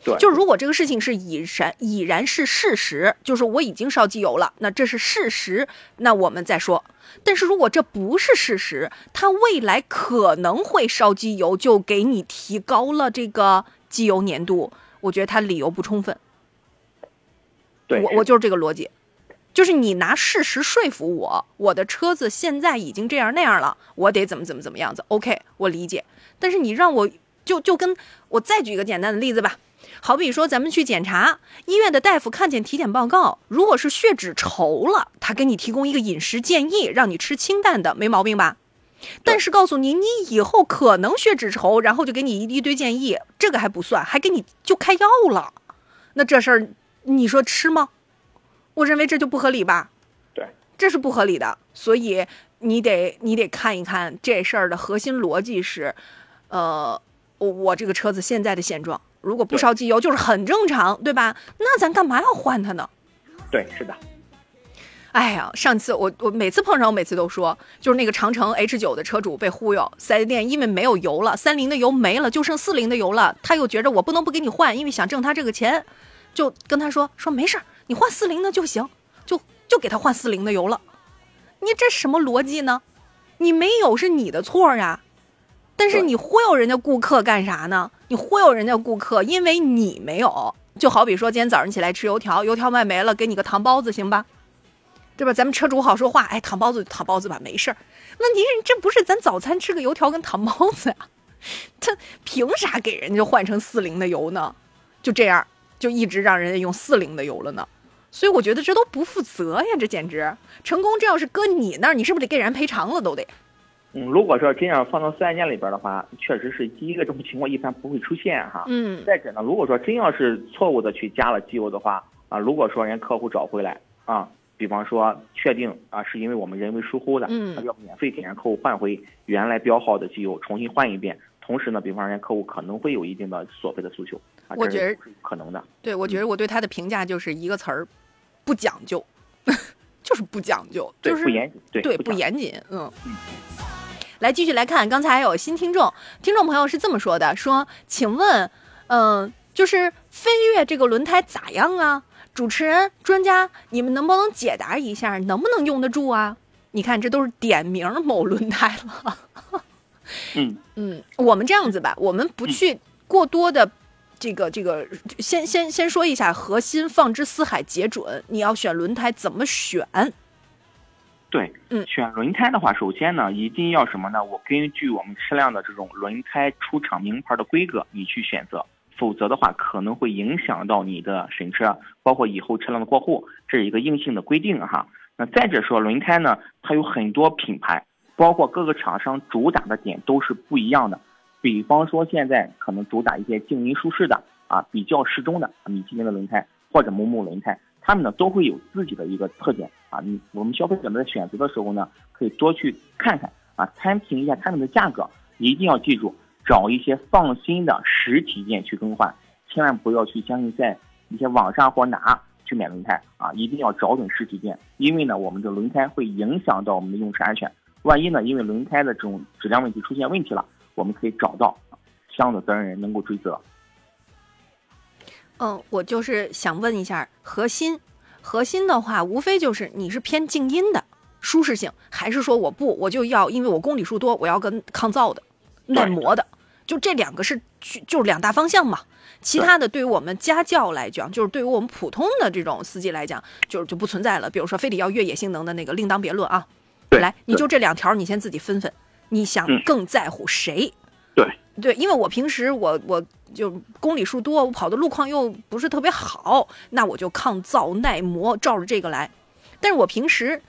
对，就如果这个事情是已然已然是事实，就是我已经烧机油了，那这是事实，那我们再说。但是如果这不是事实，它未来可能会烧机油，就给你提高了这个机油粘度，我觉得他理由不充分。对，我我就是这个逻辑，就是你拿事实说服我，我的车子现在已经这样那样了，我得怎么怎么怎么样子。OK，我理解。但是你让我就就跟我再举一个简单的例子吧，好比说咱们去检查，医院的大夫看见体检报告，如果是血脂稠了，他给你提供一个饮食建议，让你吃清淡的，没毛病吧？但是告诉你，你以后可能血脂稠，然后就给你一一堆建议，这个还不算，还给你就开药了，那这事儿你说吃吗？我认为这就不合理吧。对，这是不合理的，所以你得你得看一看这事儿的核心逻辑是，呃，我我这个车子现在的现状，如果不烧机油就是很正常，对吧？那咱干嘛要换它呢？对，是的，哎呀，上次我我每次碰上，我每次都说，就是那个长城 H 九的车主被忽悠，四 S 店因为没有油了，三菱的油没了，就剩四菱的油了，他又觉着我不能不给你换，因为想挣他这个钱，就跟他说说没事儿，你换四菱的就行，就就给他换四菱的油了。你这什么逻辑呢？你没有是你的错呀，但是你忽悠人家顾客干啥呢？你忽悠人家顾客，因为你没有，就好比说今天早上起来吃油条，油条卖没了，给你个糖包子行吧？对吧？咱们车主好说话，哎，糖包子糖包子吧，没事儿。问题是这不是咱早餐吃个油条跟糖包子呀、他凭啥给人家换成四零的油呢？就这样，就一直让人家用四零的油了呢。所以我觉得这都不负责呀，这简直成功。这要是搁你那儿，你是不是得给人赔偿了都得？嗯，如果说真要放到四 S 店里边的话，确实是第一个这种情况一般不会出现哈。嗯再者呢，如果说真要是错误的去加了机油的话啊，如果说人家客户找回来啊，比方说确定啊是因为我们人为疏忽的，嗯那要免费给人客户换回原来标号的机油，重新换一遍。同时呢，比方人家客户可能会有一定的索赔的诉求啊，我觉得可能的。对，我觉得我对他的评价就是一个词儿，不讲究，就是不讲究，对，就是不严谨，对，对，不讲不严谨，嗯。来继续来看，刚才还有新听众，听众朋友是这么说的：说，请问，嗯、就是飞跃这个轮胎咋样啊？主持人、专家，你们能不能解答一下，能不能用得住啊？你看，这都是点名某轮胎了。嗯，嗯，我们这样子吧，我们不去过多的这个这个，先先先说一下核心，放之四海皆准。你要选轮胎怎么选？对，嗯选轮胎的话，首先呢，一定要什么呢？我根据我们车辆的这种轮胎出厂名牌的规格，你去选择，否则的话可能会影响到你的审车，包括以后车辆的过户，这是一个硬性的规定哈。那再者说，轮胎呢，它有很多品牌，包括各个厂商主打的点都是不一样的。比方说，现在可能主打一些静音舒适的啊，比较适中的米其林的轮胎或者某某轮胎，他们呢都会有自己的一个特点啊。你我们消费者在选择的时候呢，可以多去看看啊，参评一下他们的价格，一定要记住找一些放心的实体店去更换，千万不要去相信在一些网上或哪去买轮胎啊，一定要找准实体店，因为呢，我们的轮胎会影响到我们的用车安全。万一呢，因为轮胎的这种质量问题出现问题了，我们可以找到相应的责任人能够追责。嗯，我就是想问一下核心，核心的话，无非就是你是偏静音的舒适性，还是说我不我就要因为我公里数多，我要跟抗噪的、耐磨的，就这两个是就就是两大方向嘛。其他的对于我们家教来讲，就是对于我们普通的这种司机来讲，就是就不存在了。比如说非得要越野性能的那个，另当别论啊。来，你就这两条，你先自己分分，你想嗯更在乎谁？对对，因为我平时我我就公里数多，我跑的路况又不是特别好，那我就抗噪耐磨，照着这个来。但是我平时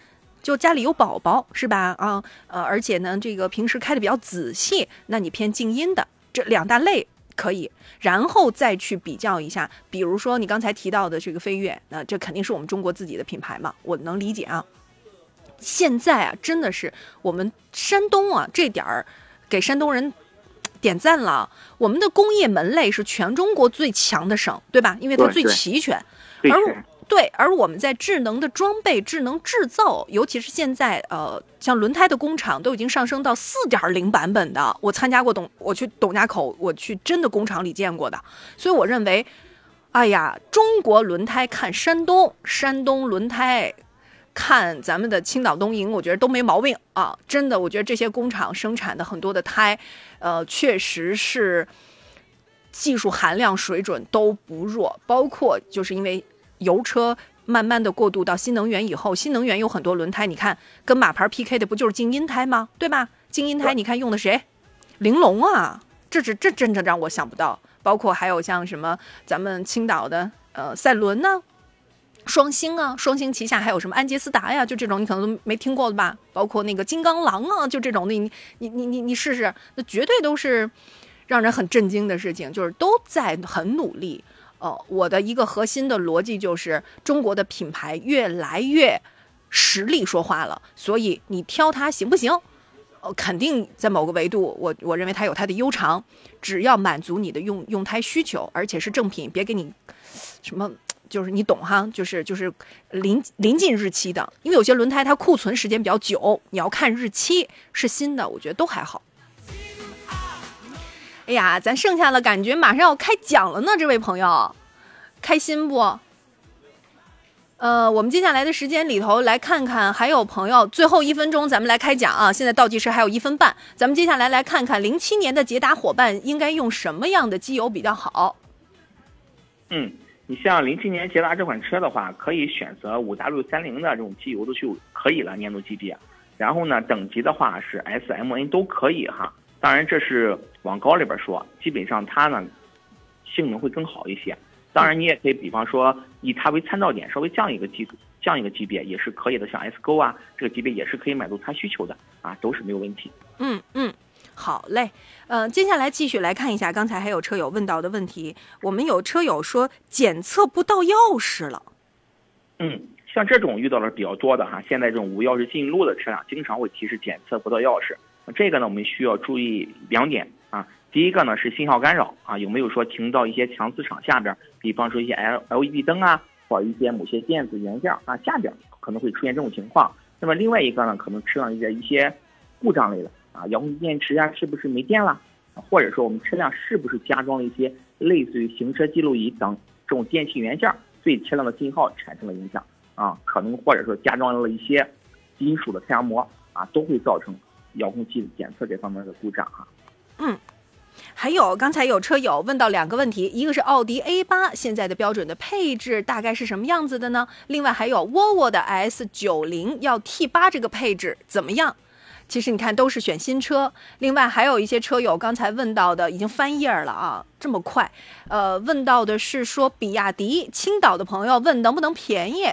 就家里有宝宝是吧？啊呃，而且呢，这个平时开的比较仔细，那你偏静音的这两大类可以，然后再去比较一下，比如说你刚才提到的这个飞跃，那这肯定是我们中国自己的品牌嘛，我能理解啊。现在啊，真的是我们山东啊，这点儿给山东人点赞了。我们的工业门类是全中国最强的省，对吧？因为它最齐全。而对，而我们在智能的装备、智能制造，尤其是现在，呃，像轮胎的工厂都已经上升到四点零版本的。我参加过董，我去董家口，我去真的工厂里见过的。所以我认为，哎呀，中国轮胎看山东，山东轮胎看咱们的青岛东营，我觉得都没毛病啊！真的，我觉得这些工厂生产的很多的胎，呃，确实是技术含量水准都不弱，包括就是因为油车慢慢的过渡到新能源以后，新能源有很多轮胎，你看跟马牌 PK 的不就是静音胎吗？对吧？静音胎你看用的谁？玲珑啊，这是这真的让我想不到。包括还有像什么咱们青岛的呃赛轮呢、双星啊，双星旗下还有什么安杰斯达呀，就这种你可能都没听过的吧？包括那个金刚狼啊，就这种的，你你你你你试试，那绝对都是让人很震惊的事情，就是都在很努力。呃，我的一个核心的逻辑就是，中国的品牌越来越实力说话了，所以你挑它行不行？呃，肯定在某个维度，我我认为它有它的悠长，只要满足你的用用胎需求，而且是正品，别给你什么，就是你懂哈，就是就是临临近日期的，因为有些轮胎它库存时间比较久，你要看日期是新的，我觉得都还好。哎呀，咱剩下的，感觉马上要开奖了呢，这位朋友，开心不？呃，我们接下来的时间里头来看看，还有朋友最后一分钟，咱们来开奖啊！现在倒计时还有一分半，咱们接下来来看看零七年的捷达伙伴应该用什么样的机油比较好？嗯，你像零七年捷达这款车的话，可以选择五 W 三零的这种机油都就可以了，粘度级别。然后呢，等级的话是 S、M、N 都可以哈。当然这是往高里边说，基本上它呢性能会更好一些。当然，你也可以比方说以它为参照点，稍微降一个级降一个级别也是可以的。像 S 勾啊，这个级别也是可以满足它需求的啊，都是没有问题。嗯嗯，好嘞。呃，接下来继续来看一下刚才还有车友问到的问题。我们有车友说检测不到钥匙了。嗯，像这种遇到的比较多的哈，现在这种无钥匙进入的车辆经常会提示检测不到钥匙。这个呢，我们需要注意两点啊。第一个呢是信号干扰啊，有没有说停到一些强磁场下边？比方说一些 L LED 灯啊，或一些某些电子元件啊下边可能会出现这种情况。那么另外一个呢，可能车上一些一些故障类的啊，遥控器电池啊是不是没电了？或者说我们车辆是不是加装了一些类似于行车记录仪等这种电器元件，对车辆的信号产生了影响啊？可能或者说加装了一些金属的太阳膜啊，都会造成。遥控器检测这方面的故障哈，嗯，还有刚才有车友问到两个问题，一个是奥迪 A 八现在的标准的配置大概是什么样子的呢？另外还有沃尔沃的 S 九零要 T 八这个配置怎么样？其实你看都是选新车，另外还有一些车友刚才问到的已经翻页了啊，这么快，呃，问到的是说比亚迪青岛的朋友问能不能便宜，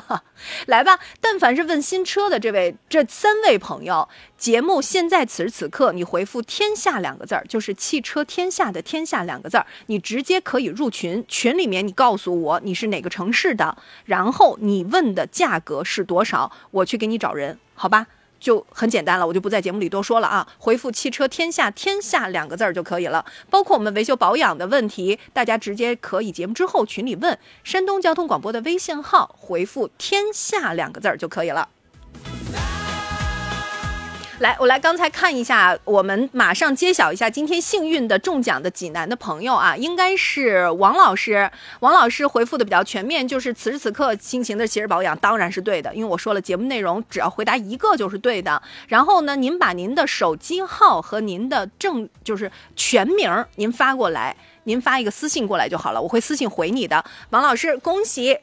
来吧，但凡是问新车的这位这三位朋友，节目现在此时此刻你回复“天下”两个字儿，就是汽车天下的“天下”两个字儿，你直接可以入群，群里面你告诉我你是哪个城市的，然后你问的价格是多少，我去给你找人，好吧？就很简单了，我就不在节目里多说了啊。回复“汽车天下”“天下”两个字儿就可以了。包括我们维修保养的问题，大家直接可以节目之后群里问。山东交通广播的微信号，回复“天下”两个字儿就可以了。来，我来刚才看一下，我们马上揭晓一下今天幸运的中奖的济南的朋友啊，应该是王老师。王老师回复的比较全面，就是此时此刻心情的其实保养当然是对的，因为我说了节目内容只要回答一个就是对的。然后呢，您把您的手机号和您的正就是全名您发过来，您发一个私信过来就好了，我会私信回你的。王老师，恭喜！